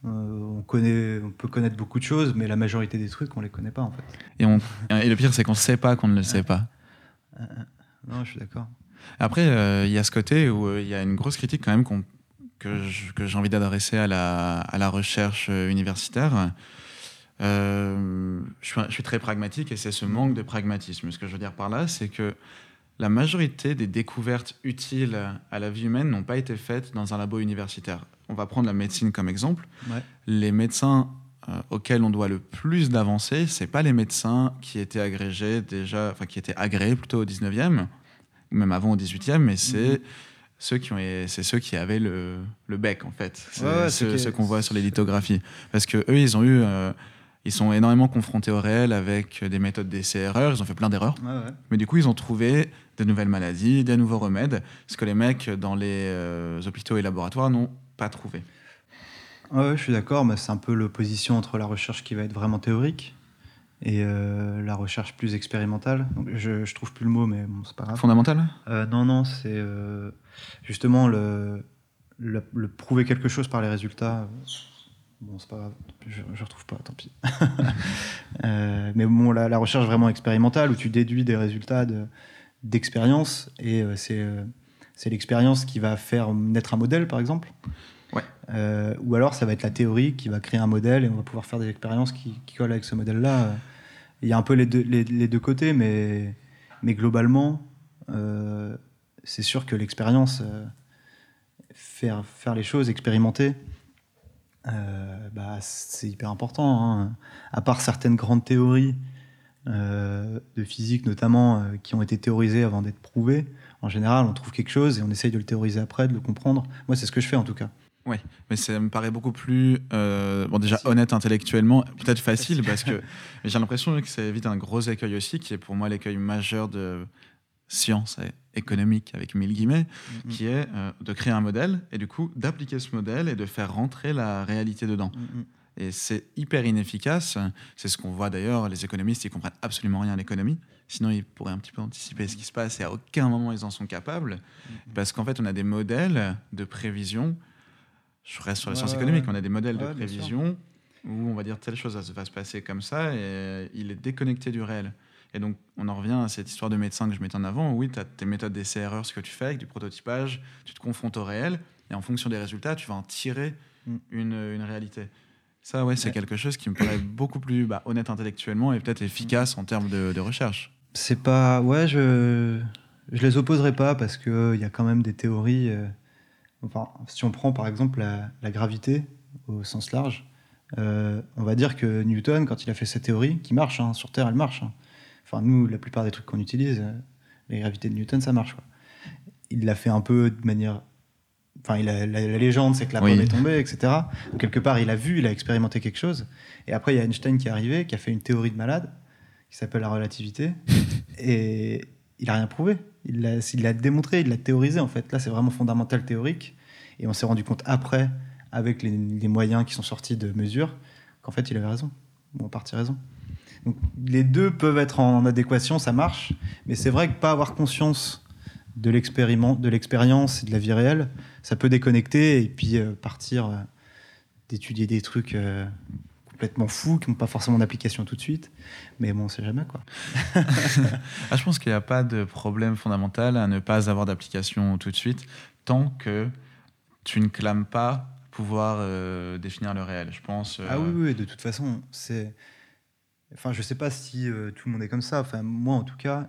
Euh, on, connaît, on peut connaître beaucoup de choses, mais la majorité des trucs, on les connaît pas en fait. Et, on, et le pire, c'est qu'on ne sait pas qu'on ne le sait pas. Euh, non, je suis d'accord. Après, euh, il y a ce côté où il y a une grosse critique quand même que j'ai envie d'adresser à la, à la, recherche universitaire. Je suis, je, suis, très pragmatique et c'est ce manque de pragmatisme. Ce que je veux dire par là, c'est que la majorité des découvertes utiles à la vie humaine n'ont pas été faites dans un labo universitaire on va prendre la médecine comme exemple. Les médecins euh, auxquels on doit le plus d'avancer, c'est pas les médecins qui étaient agrégés déjà, enfin qui étaient agréés plutôt au 19e, ou même avant au 18e, mais c'est mhm. Ceux qui ont, c'est ceux qui avaient le, le bec en fait, c'est ceux, qu'on voit sur les lithographies, parce que eux ils ont eu euh, ils sont énormément confrontés au réel avec des méthodes d'essai-erreur, ils ont fait plein d'erreurs. Mais du coup, ils ont trouvé de nouvelles maladies, des nouveaux remèdes, ce que les mecs dans les euh, hôpitaux et laboratoires n'ont pas trouvé. Ouais, je suis d'accord, mais c'est un peu l'opposition entre la recherche qui va être vraiment théorique et euh, la recherche plus expérimentale. Donc, je, je trouve plus le mot, mais bon, c'est pas grave. Fondamental? Euh, non, non, c'est justement le, le, le prouver quelque chose par les résultats. Bon, c'est pas grave, je, je retrouve pas, tant pis. Euh, mais bon, la, la recherche vraiment expérimentale où tu déduis des résultats de- d'expérience et euh, c'est euh, c'est l'expérience qui va faire naître un modèle, par exemple. Ouais. Euh, ou alors ça va être la théorie qui va créer un modèle et on va pouvoir faire des expériences qui, qui collent avec ce modèle-là. Il y a un peu les deux, les, les deux côtés, mais, mais globalement, c'est sûr que l'expérience, euh, faire, faire les choses, expérimenter, euh, bah, c'est hyper important. hein. À part certaines grandes théories euh, de physique, notamment, qui ont été théorisées avant d'être prouvées, en général, on trouve quelque chose et on essaye de le théoriser après, de le comprendre. Moi, c'est ce que je fais en tout cas. Mais ça me paraît beaucoup plus, euh, bon déjà Facile. honnête intellectuellement, peut-être facile parce que j'ai l'impression que ça évite un gros écueil aussi, qui est pour moi l'écueil majeur de science économique avec mille guillemets, Mm, qui est euh, de créer un modèle et du coup d'appliquer ce modèle et de faire rentrer la réalité dedans. Mm, mm. Et c'est hyper inefficace. C'est ce qu'on voit d'ailleurs. Les économistes, ils comprennent absolument rien à l'économie. Sinon, ils pourraient un petit peu anticiper ce qui se passe et à aucun moment ils en sont capables. Parce qu'en fait, on a des modèles de prévision. Je reste sur les Ouais, sciences économiques. On a des modèles Ouais, de prévision où on va dire telle chose va se passer comme ça et il est déconnecté du réel. Et donc, on en revient à cette histoire de médecin que je mettais en avant. Oui, tu as tes méthodes d'essai-erreur, ce que tu fais avec du prototypage, tu te confrontes au réel et en fonction des résultats, tu vas en tirer Mm. une, une réalité. Ça, ouais, c'est Ouais. quelque chose qui me paraît beaucoup plus bah, honnête intellectuellement et peut-être efficace en termes de, de recherche. C'est pas. Ouais, je. Je les opposerai pas parce qu'il y a quand même des théories. euh, Enfin, si on prend par exemple la, la gravité au sens large, euh, on va dire que Newton, quand il a fait cette théorie, qui marche, hein, sur Terre, elle marche. hein. Enfin, nous, la plupart des trucs qu'on utilise, euh, les gravités de Newton, ça marche. Quoi. Il l'a fait un peu de manière. Enfin, il a- la, la légende, c'est que la Oui. pomme est tombée, etc. Donc, quelque part, il a vu, il a expérimenté quelque chose. Et après, il y a Einstein qui est arrivé, qui a fait une théorie de malade, qui s'appelle la relativité. et il n'a rien prouvé. Il l'a démontré, il l'a théorisé, en fait. Là, c'est vraiment fondamental théorique. Et on s'est rendu compte après, avec les, les moyens qui sont sortis de mesure, qu'en fait, il avait raison. Ou en partie raison. Donc, les deux peuvent être en adéquation, ça marche. Mais c'est vrai que pas avoir conscience de l'expériment- de l'expérience et de la vie réelle, ça peut déconnecter et puis euh, partir euh, d'étudier des trucs euh, complètement fous qui n'ont pas forcément d'application tout de suite. Mais bon, on sait jamais quoi. Ah, je pense qu'il n'y a pas de problème fondamental à ne pas avoir d'application tout de suite tant que tu ne clames pas pouvoir définir le réel. Je pense. Ah oui, oui, de toute façon, c'est. Enfin, je sais pas si euh, tout le monde est comme ça. Enfin, moi, en tout cas,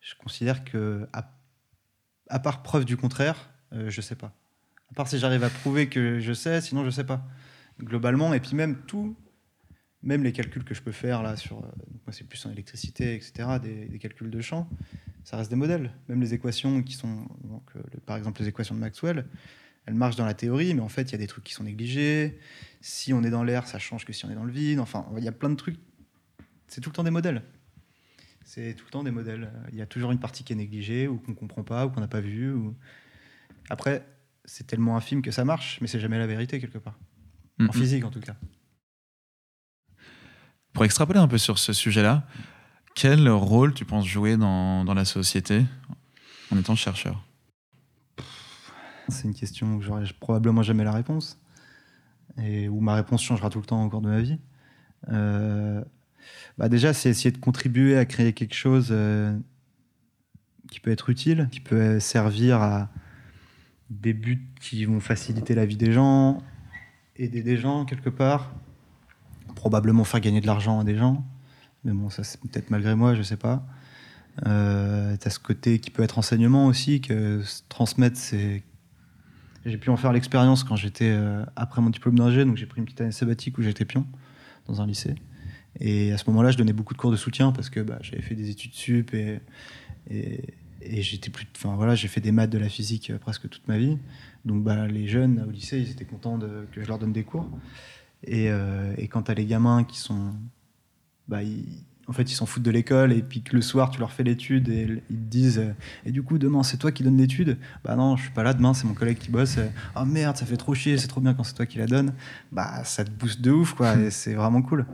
je considère que, à, part preuve du contraire, euh, je sais pas. À part si j'arrive à prouver que je sais, sinon je sais pas. Globalement, et puis même tout, même les calculs que je peux faire là sur, euh, moi c'est plus en électricité, etc., des, calculs de champ, ça reste des modèles. Même les équations qui sont, donc, euh, par exemple les équations de Maxwell, elles marchent dans la théorie, mais en fait il y a des trucs qui sont négligés. Si on est dans l'air, ça change que si on est dans le vide. Enfin, il y a plein de trucs. C'est tout le temps des modèles. C'est tout le temps des modèles. Il y a toujours une partie qui est négligée ou qu'on comprend pas ou qu'on n'a pas vu. Ou... Après, c'est tellement infime que ça marche, mais c'est jamais la vérité quelque part. mm, En physique en tout cas. Pour extrapoler un peu sur ce sujet-là, quel rôle tu penses jouer dans, dans la société en étant chercheur? C'est une question où j'aurai probablement jamais la réponse. Et où ma réponse changera tout le temps au cours de ma vie. Euh, bah déjà, c'est essayer de contribuer à créer quelque chose euh, qui peut être utile, qui peut servir à des buts qui vont faciliter la vie des gens, aider des gens quelque part, probablement faire gagner de l'argent à des gens. Mais bon, ça c'est peut-être malgré moi, je sais pas. Euh, T'as ce côté qui peut être enseignement aussi, que transmettre, c'est j'ai pu en faire l'expérience quand j'étais euh, après mon diplôme d'ingé, donc j'ai pris une petite année sabbatique où j'étais pion dans un lycée. Et à ce moment-là, je donnais beaucoup de cours de soutien parce que bah, j'avais fait des études sup et, et, et j'étais plus, enfin voilà, j'ai fait des maths, de la physique euh, presque toute ma vie. Donc bah, les jeunes au lycée, ils étaient contents de, que je leur donne des cours. Et, euh, et quand t'as les gamins qui sont, bah, ils- en fait, ils s'en foutent de l'école et puis que le soir, tu leur fais l'étude et ils te disent euh, Et du coup, demain, c'est toi qui donnes l'étude? Bah non, je suis pas là demain, c'est mon collègue qui bosse. Euh, Oh merde, ça fait trop chier, c'est trop bien quand c'est toi qui la donne. Bah, ça te booste de ouf, quoi, et c'est vraiment cool.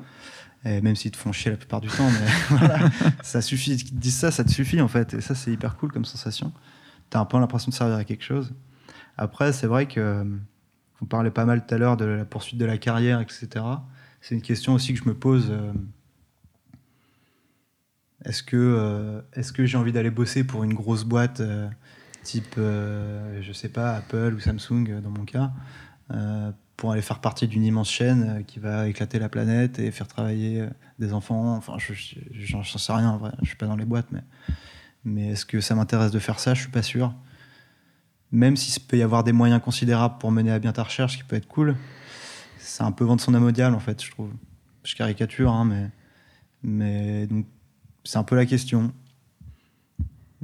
Et même s'ils te font chier la plupart du temps, mais ça suffit. Qu'ils te disent ça, ça te suffit en fait. Et ça, c'est hyper cool comme sensation. Tu as un peu l'impression de servir à quelque chose. Après, c'est vrai que vous parlez pas mal tout à l'heure de la poursuite de la carrière, etc. C'est une question aussi que je me pose. euh, Est-ce que, euh, est-ce que j'ai envie d'aller bosser pour une grosse boîte euh, type, euh, je sais pas, Apple ou Samsung euh, dans mon cas, euh, pour aller faire partie d'une immense chaîne euh, qui va éclater la planète et faire travailler euh, des enfants Enfin, je je- j'en sais rien, en vrai. je suis pas dans les boîtes, mais, est-ce que ça m'intéresse de faire ça? Je suis pas sûr. Même s'il peut y avoir des moyens considérables pour mener à bien ta recherche, ce qui peut être cool, c'est un peu vendre son âme en fait, je trouve. Je caricature, hein, mais, c'est un peu la question.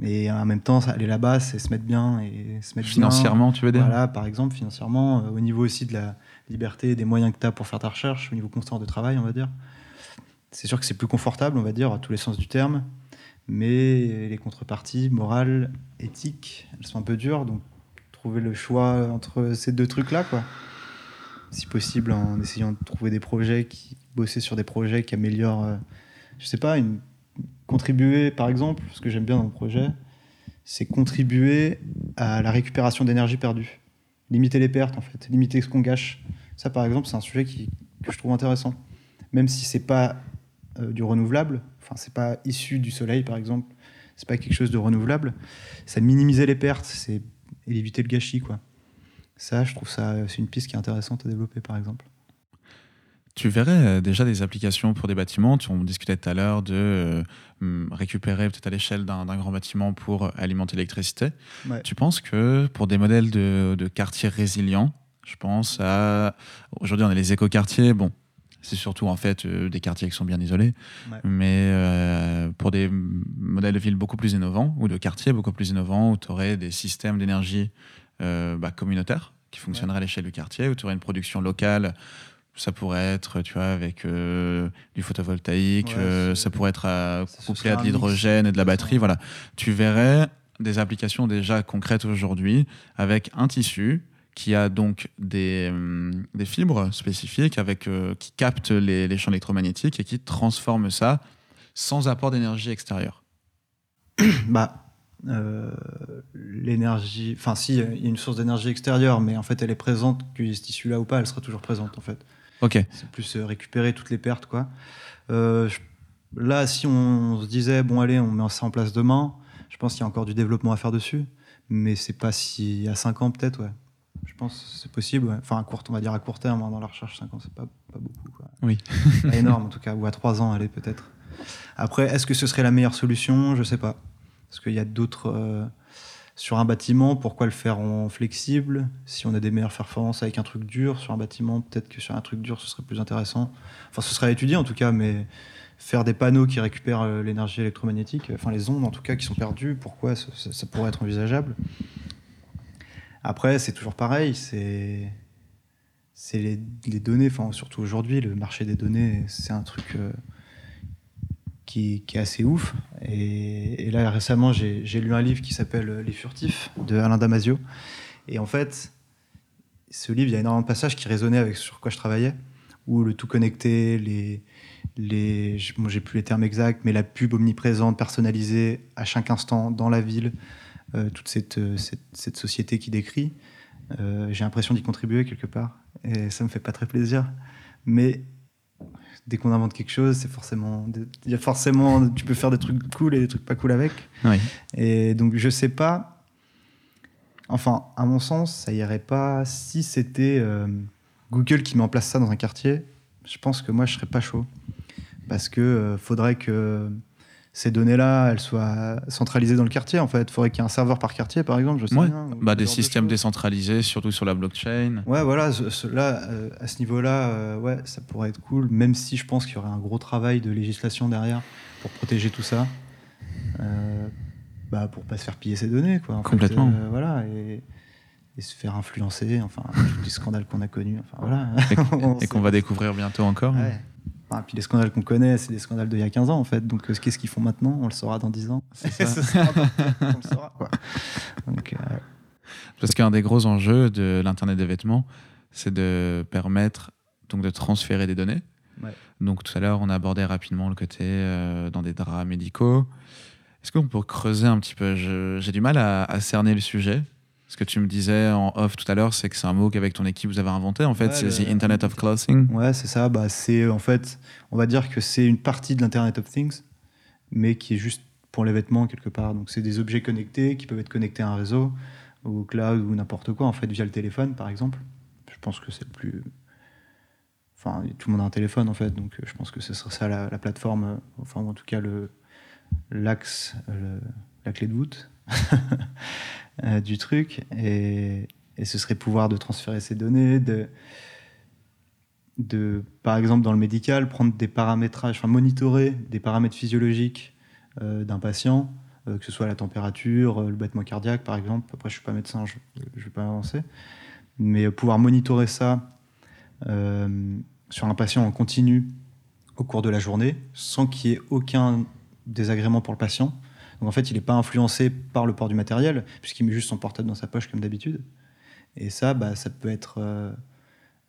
Et en même temps, aller là-bas, c'est se mettre bien et se mettre bien. Financièrement, tu veux dire Voilà, par exemple, financièrement, euh, au niveau aussi de la liberté et des moyens que tu as pour faire ta recherche, au niveau constant de travail, on va dire. C'est sûr que c'est plus confortable, on va dire, à tous les sens du terme, mais les contreparties morales, éthiques, elles sont un peu dures, donc trouver le choix entre ces deux trucs-là, quoi. Si possible, en essayant de trouver des projets qui bosser sur des projets qui améliorent, euh, je sais pas, une, contribuer, par exemple, ce que j'aime bien dans le projet, c'est contribuer à la récupération d'énergie perdue. Limiter les pertes, en fait. Limiter ce qu'on gâche. Ça, par exemple, c'est un sujet qui, que je trouve intéressant. Même si c'est pas euh, du renouvelable, enfin, c'est pas issu du soleil, par exemple, c'est pas quelque chose de renouvelable, ça minimiser les pertes, c'est éviter le gâchis, quoi. Ça, je trouve ça, c'est une piste qui est intéressante à développer, par exemple. Tu verrais euh, déjà des applications pour des bâtiments. Tu, on discutait tout à l'heure de euh, récupérer peut-être à l'échelle d'un grand bâtiment pour alimenter l'électricité. Ouais. Tu penses que pour des modèles de, de quartiers résilients, je pense à. Aujourd'hui, on a les écoquartiers. Bon, c'est surtout en fait euh, des quartiers qui sont bien isolés. Ouais. Mais euh, pour des modèles de villes beaucoup plus innovants ou de quartiers beaucoup plus innovants où tu aurais des systèmes d'énergie euh, bah, communautaires qui fonctionneraient à l'échelle du quartier, où tu aurais une production locale. Ça pourrait être, tu vois, avec euh, du photovoltaïque, Ouais, euh, ça pourrait être euh, ce couplé à de l'hydrogène et de la batterie. Voilà. Tu verrais des applications déjà concrètes aujourd'hui avec un tissu qui a donc des, hum, des fibres spécifiques avec, euh, qui captent les, les champs électromagnétiques et qui transforment ça sans apport d'énergie extérieure. Bah, euh, l'énergie. Enfin, si, il y a une source d'énergie extérieure, mais en fait, elle est présente, qu'il y ait ce tissu-là ou pas, elle sera toujours présente, en fait. Ok, C'est plus euh, récupérer toutes les pertes, quoi. Euh, je- Là, si on se disait, bon, allez, on met ça en place demain, je pense qu'il y a encore du développement à faire dessus. Mais c'est pas si. à 5 ans, peut-être, ouais. Je pense que c'est possible, ouais. Enfin, à court, on va dire à court terme, hein, dans la recherche, 5 ans, c'est pas, pas beaucoup, quoi. Oui. Pas énorme, en tout cas, ou à 3 ans, allez, peut-être. Après, est-ce que ce serait la meilleure solution? Je sais pas. Parce qu'il y a d'autres. euh, sur un bâtiment, pourquoi le faire en flexible? Si on a des meilleures performances avec un truc dur sur un bâtiment, peut-être que sur un truc dur, ce serait plus intéressant. Enfin, ce serait à étudier en tout cas, mais faire des panneaux qui récupèrent euh, l'énergie électromagnétique, enfin les ondes en tout cas qui sont perdues, pourquoi ça, pourrait être envisageable? Après, c'est toujours pareil, c'est c'est les, les données, enfin surtout aujourd'hui, le marché des données, c'est un truc euh, qui, est assez ouf. Et, là, récemment, j'ai lu un livre qui s'appelle Les Furtifs de Alain Damasio. Et en fait, ce livre, il y a énormément de passages qui résonnaient avec sur quoi je travaillais, où le tout connecté, les, les, bon, j'ai plus les termes exacts, mais la pub omniprésente, personnalisée à chaque instant dans la ville, euh, toute cette, euh, cette, cette société qui décrit. Euh, j'ai l'impression d'y contribuer quelque part, et ça me fait pas très plaisir. Mais dès qu'on invente quelque chose, c'est forcément, il y a forcément, tu peux faire des trucs cool et des trucs pas cool avec. oui. Et donc, je sais pas. Enfin, à mon sens, ça irait pas si c'était euh, Google qui met en place ça dans un quartier. Je pense que moi, je serais pas chaud. Parce que euh, faudrait que ces données-là, elles soient centralisées dans le quartier. En fait, faudrait qu'il y ait un serveur par quartier, par exemple. Je sais Ouais. rien, Bah, des de systèmes décentralisés, surtout sur la blockchain. Ouais, voilà, ce- ce- là, euh, à ce niveau-là, euh, ouais, ça pourrait être cool, même si je pense qu'il y aurait un gros travail de législation derrière pour protéger tout ça, euh, bah, pour pas se faire piller ses données, quoi. en Complètement. euh, voilà, et, et se faire influencer, enfin, tous les scandales qu'on a connus, enfin voilà. Et, qu'on va découvrir bientôt encore. Ouais. Puis les scandales qu'on connaît, c'est des scandales d'il y a 15 ans, en fait, donc euh, qu'est-ce qu'ils font maintenant? On le saura dans 10 ans. C'est ça. Ce sera dans 10 ans qu'on le saura, quoi. Donc, euh, Parce qu'un des gros enjeux de l'Internet des vêtements, c'est de permettre donc de transférer des données. Ouais. Donc tout à l'heure, on a abordé rapidement le côté euh, dans des draps médicaux. Est-ce qu'on peut creuser un petit peu? J'ai du mal à, cerner le sujet. Ce que tu me disais en off tout à l'heure, c'est que c'est un mot qu'avec ton équipe vous avez inventé. En fait, c'est the Internet of Clothing. Ouais, c'est ça. Bah, c'est en fait, on va dire que c'est une partie de l'Internet of Things, mais qui est juste pour les vêtements quelque part. Donc c'est des objets connectés qui peuvent être connectés à un réseau, au cloud ou n'importe quoi, en fait, via le téléphone, par exemple. Je pense que c'est le plus. Enfin, tout le monde a un téléphone, en fait, donc je pense que ce serait ça la, plateforme, enfin, en tout cas, le l'axe, la clé de voûte euh, du truc. Et, ce serait pouvoir de transférer ces données, de, par exemple, dans le médical, prendre des paramétrages, enfin, monitorer des paramètres physiologiques euh, d'un patient, euh, que ce soit la température, le battement cardiaque, par exemple. Après, je suis pas médecin, je ne vais pas avancer. Mais pouvoir monitorer ça sur un patient en continu au cours de la journée, sans qu'il y ait aucun désagrément pour le patient. Donc en fait, il n'est pas influencé par le port du matériel, puisqu'il met juste son portable dans sa poche comme d'habitude. Et ça, bah, ça peut être euh,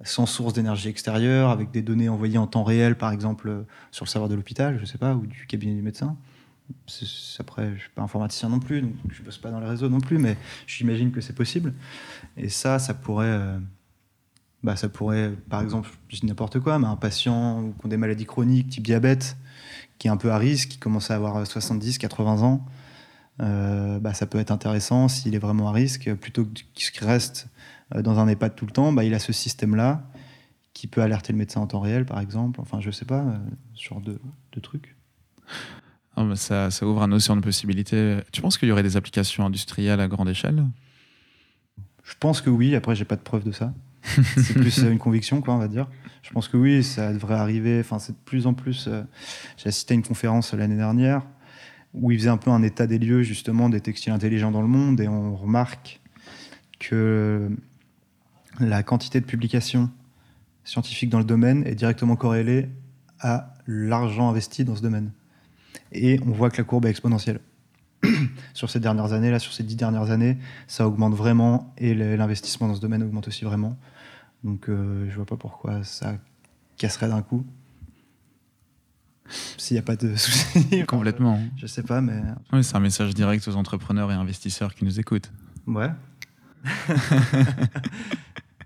sans source d'énergie extérieure, avec des données envoyées en temps réel, par exemple euh, sur le serveur de l'hôpital, je sais pas, ou du cabinet du médecin. Après, je ne suis pas informaticien non plus, donc je ne bosse pas dans les réseaux non plus, mais j'imagine que c'est possible. Et ça, ça pourrait, euh, bah, ça pourrait, par exemple, je dis n'importe quoi, mais un patient qui a des maladies chroniques, type diabète, qui est un peu à risque, qui commence à avoir 70, 80 ans, euh, bah, ça peut être intéressant s'il est vraiment à risque. Plutôt qu'il reste euh, dans un EHPAD tout le temps, bah, il a ce système-là qui peut alerter le médecin en temps réel, par exemple. Enfin, je sais pas, euh, ce genre de, trucs. Ah, ça, ça, ouvre un océan de possibilités. Tu penses qu'il y aurait des applications industrielles à grande échelle? Je pense que oui. Après, j'ai pas de preuve de ça. c'est plus une conviction, quoi, on va dire. Je pense que oui, ça devrait arriver. Enfin, c'est de plus en plus. Euh, j'ai assisté à une conférence l'année dernière où il faisait un peu un état des lieux justement des textiles intelligents dans le monde et on remarque que la quantité de publications scientifiques dans le domaine est directement corrélée à l'argent investi dans ce domaine. Et on voit que la courbe est exponentielle. sur ces dernières années, là, sur ces dix dernières années, ça augmente vraiment et l'investissement dans ce domaine augmente aussi vraiment. Donc euh, je vois pas pourquoi ça casserait d'un coup. S'il n'y a pas de soucis. Complètement. Je, sais pas, mais. Oui, c'est un message direct aux entrepreneurs et investisseurs qui nous écoutent. Ouais.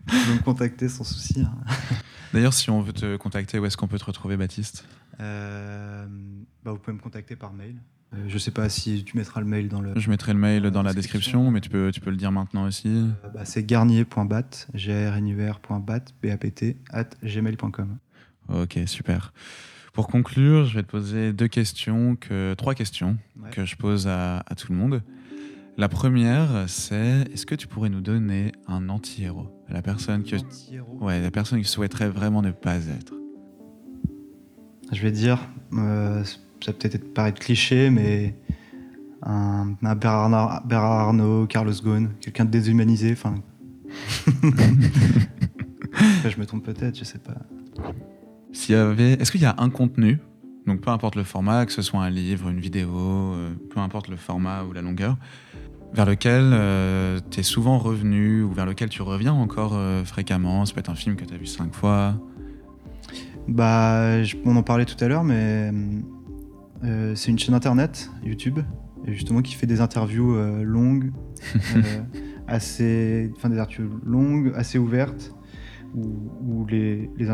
Vous me contacter sans souci. Hein. D'ailleurs, si on veut te contacter, où est-ce qu'on peut te retrouver, Baptiste? Euh, bah, Vous pouvez me contacter par mail. Euh, je sais pas si tu mettras le mail dans le. Je mettrai le mail dans, la, description, mais tu peux, tu peux le dire maintenant aussi. Euh, bah, c'est garnier.bat, g r n u r.bat, b a p t at gmail.com. Ok, super. Pour conclure, je vais te poser deux questions, que, trois questions que je pose à, à, tout le monde. La première, c'est est-ce que tu pourrais nous donner un anti-héros? La personne que, ouais, la personne qui souhaiterait vraiment ne pas être. Je vais dire, euh, ça peut être paraître cliché, mais un, Bernard, Arnault, Carlos Ghosn, quelqu'un de déshumanisé. Enfin, je me trompe peut-être, je sais pas. S'il y avait, est-ce qu'il y a un contenu, donc peu importe le format, que ce soit un livre, une vidéo, euh, peu importe le format ou la longueur, vers lequel euh, tu es souvent revenu ou vers lequel tu reviens encore euh, fréquemment Ça peut être un film que tu as vu cinq fois? Bah, on en parlait tout à l'heure, mais euh, c'est une chaîne internet, YouTube, justement qui fait des interviews euh, longues, euh, assez, enfin des interviews longues, assez ouvertes, où, les, les,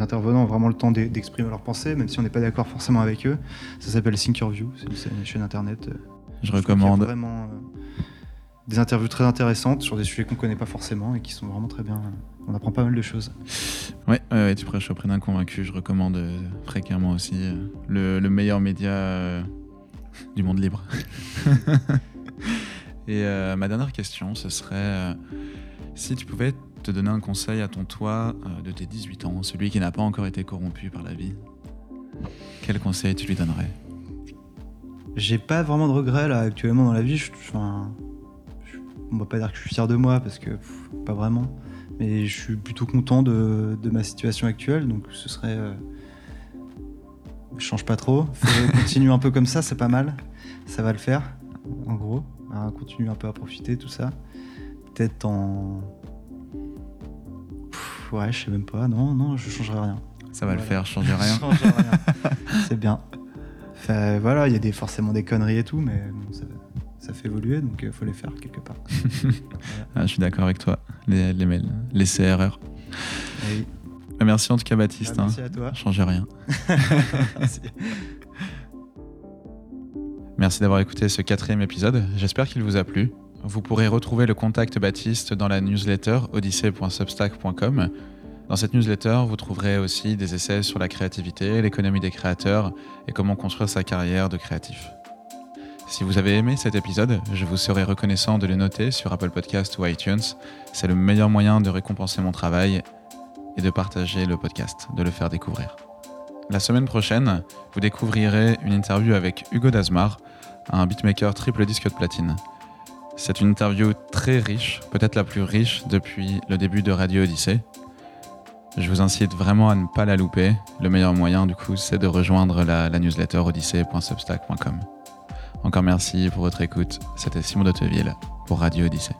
intervenants ont vraiment le temps d'exprimer leurs pensées, même si on n'est pas d'accord forcément avec eux. Ça s'appelle Thinkerview, c'est une, chaîne internet. Je recommande. Vraiment des interviews très intéressantes sur des sujets qu'on ne connaît pas forcément et qui sont vraiment très bien. On apprend pas mal de choses. Ouais, ouais tu prêches auprès d'un convaincu. Je recommande euh, fréquemment aussi euh, le, meilleur média euh, du monde libre. et ma dernière question, ce serait si tu pouvais te donner un conseil à ton toi de tes 18 ans, celui qui n'a pas encore été corrompu par la vie, quel conseil tu lui donnerais? J'ai pas vraiment de regrets là actuellement dans la vie. Je, on va pas dire que je suis fier de moi parce que pas vraiment. Mais je suis plutôt content de, ma situation actuelle, donc ce serait. Euh, je change pas trop. continue un peu comme ça, c'est pas mal. Ça va le faire, en gros. continue un peu à profiter, tout ça. Peut-être en. ouais, je sais même pas. Non, non, je changerai rien. Ça va le faire, change rien. Rien. c'est bien. Enfin, voilà, il y a des, forcément des conneries et tout, mais bon, ça, ça fait évoluer, donc il faut les faire quelque part. Ah, je suis d'accord avec toi. Les, les mails. Et oui. Euh, Merci en tout cas, Baptiste. Ah, hein. merci à toi. Changez rien. Merci. Merci d'avoir écouté ce quatrième épisode. J'espère qu'il vous a plu. Vous pourrez retrouver le contact Baptiste dans la newsletter odyssée.substack.com. Dans cette newsletter, vous trouverez aussi des essais sur la créativité, l'économie des créateurs et comment construire sa carrière de créatif. Si vous avez aimé cet épisode, je vous serai reconnaissant de le noter sur Apple Podcast ou iTunes. C'est le meilleur moyen de récompenser mon travail et de partager le podcast, de le faire découvrir. La semaine prochaine, vous découvrirez une interview avec Hugo Dasmar, un beatmaker triple disque de platine. C'est une interview très riche, peut-être la plus riche depuis le début de Radio Odyssée. Je vous incite vraiment à ne pas la louper. Le meilleur moyen, du coup, c'est de rejoindre la, newsletter odyssée.substack.com. Encore merci pour votre écoute. C'était Simon d'Auteville pour Radio Odyssée.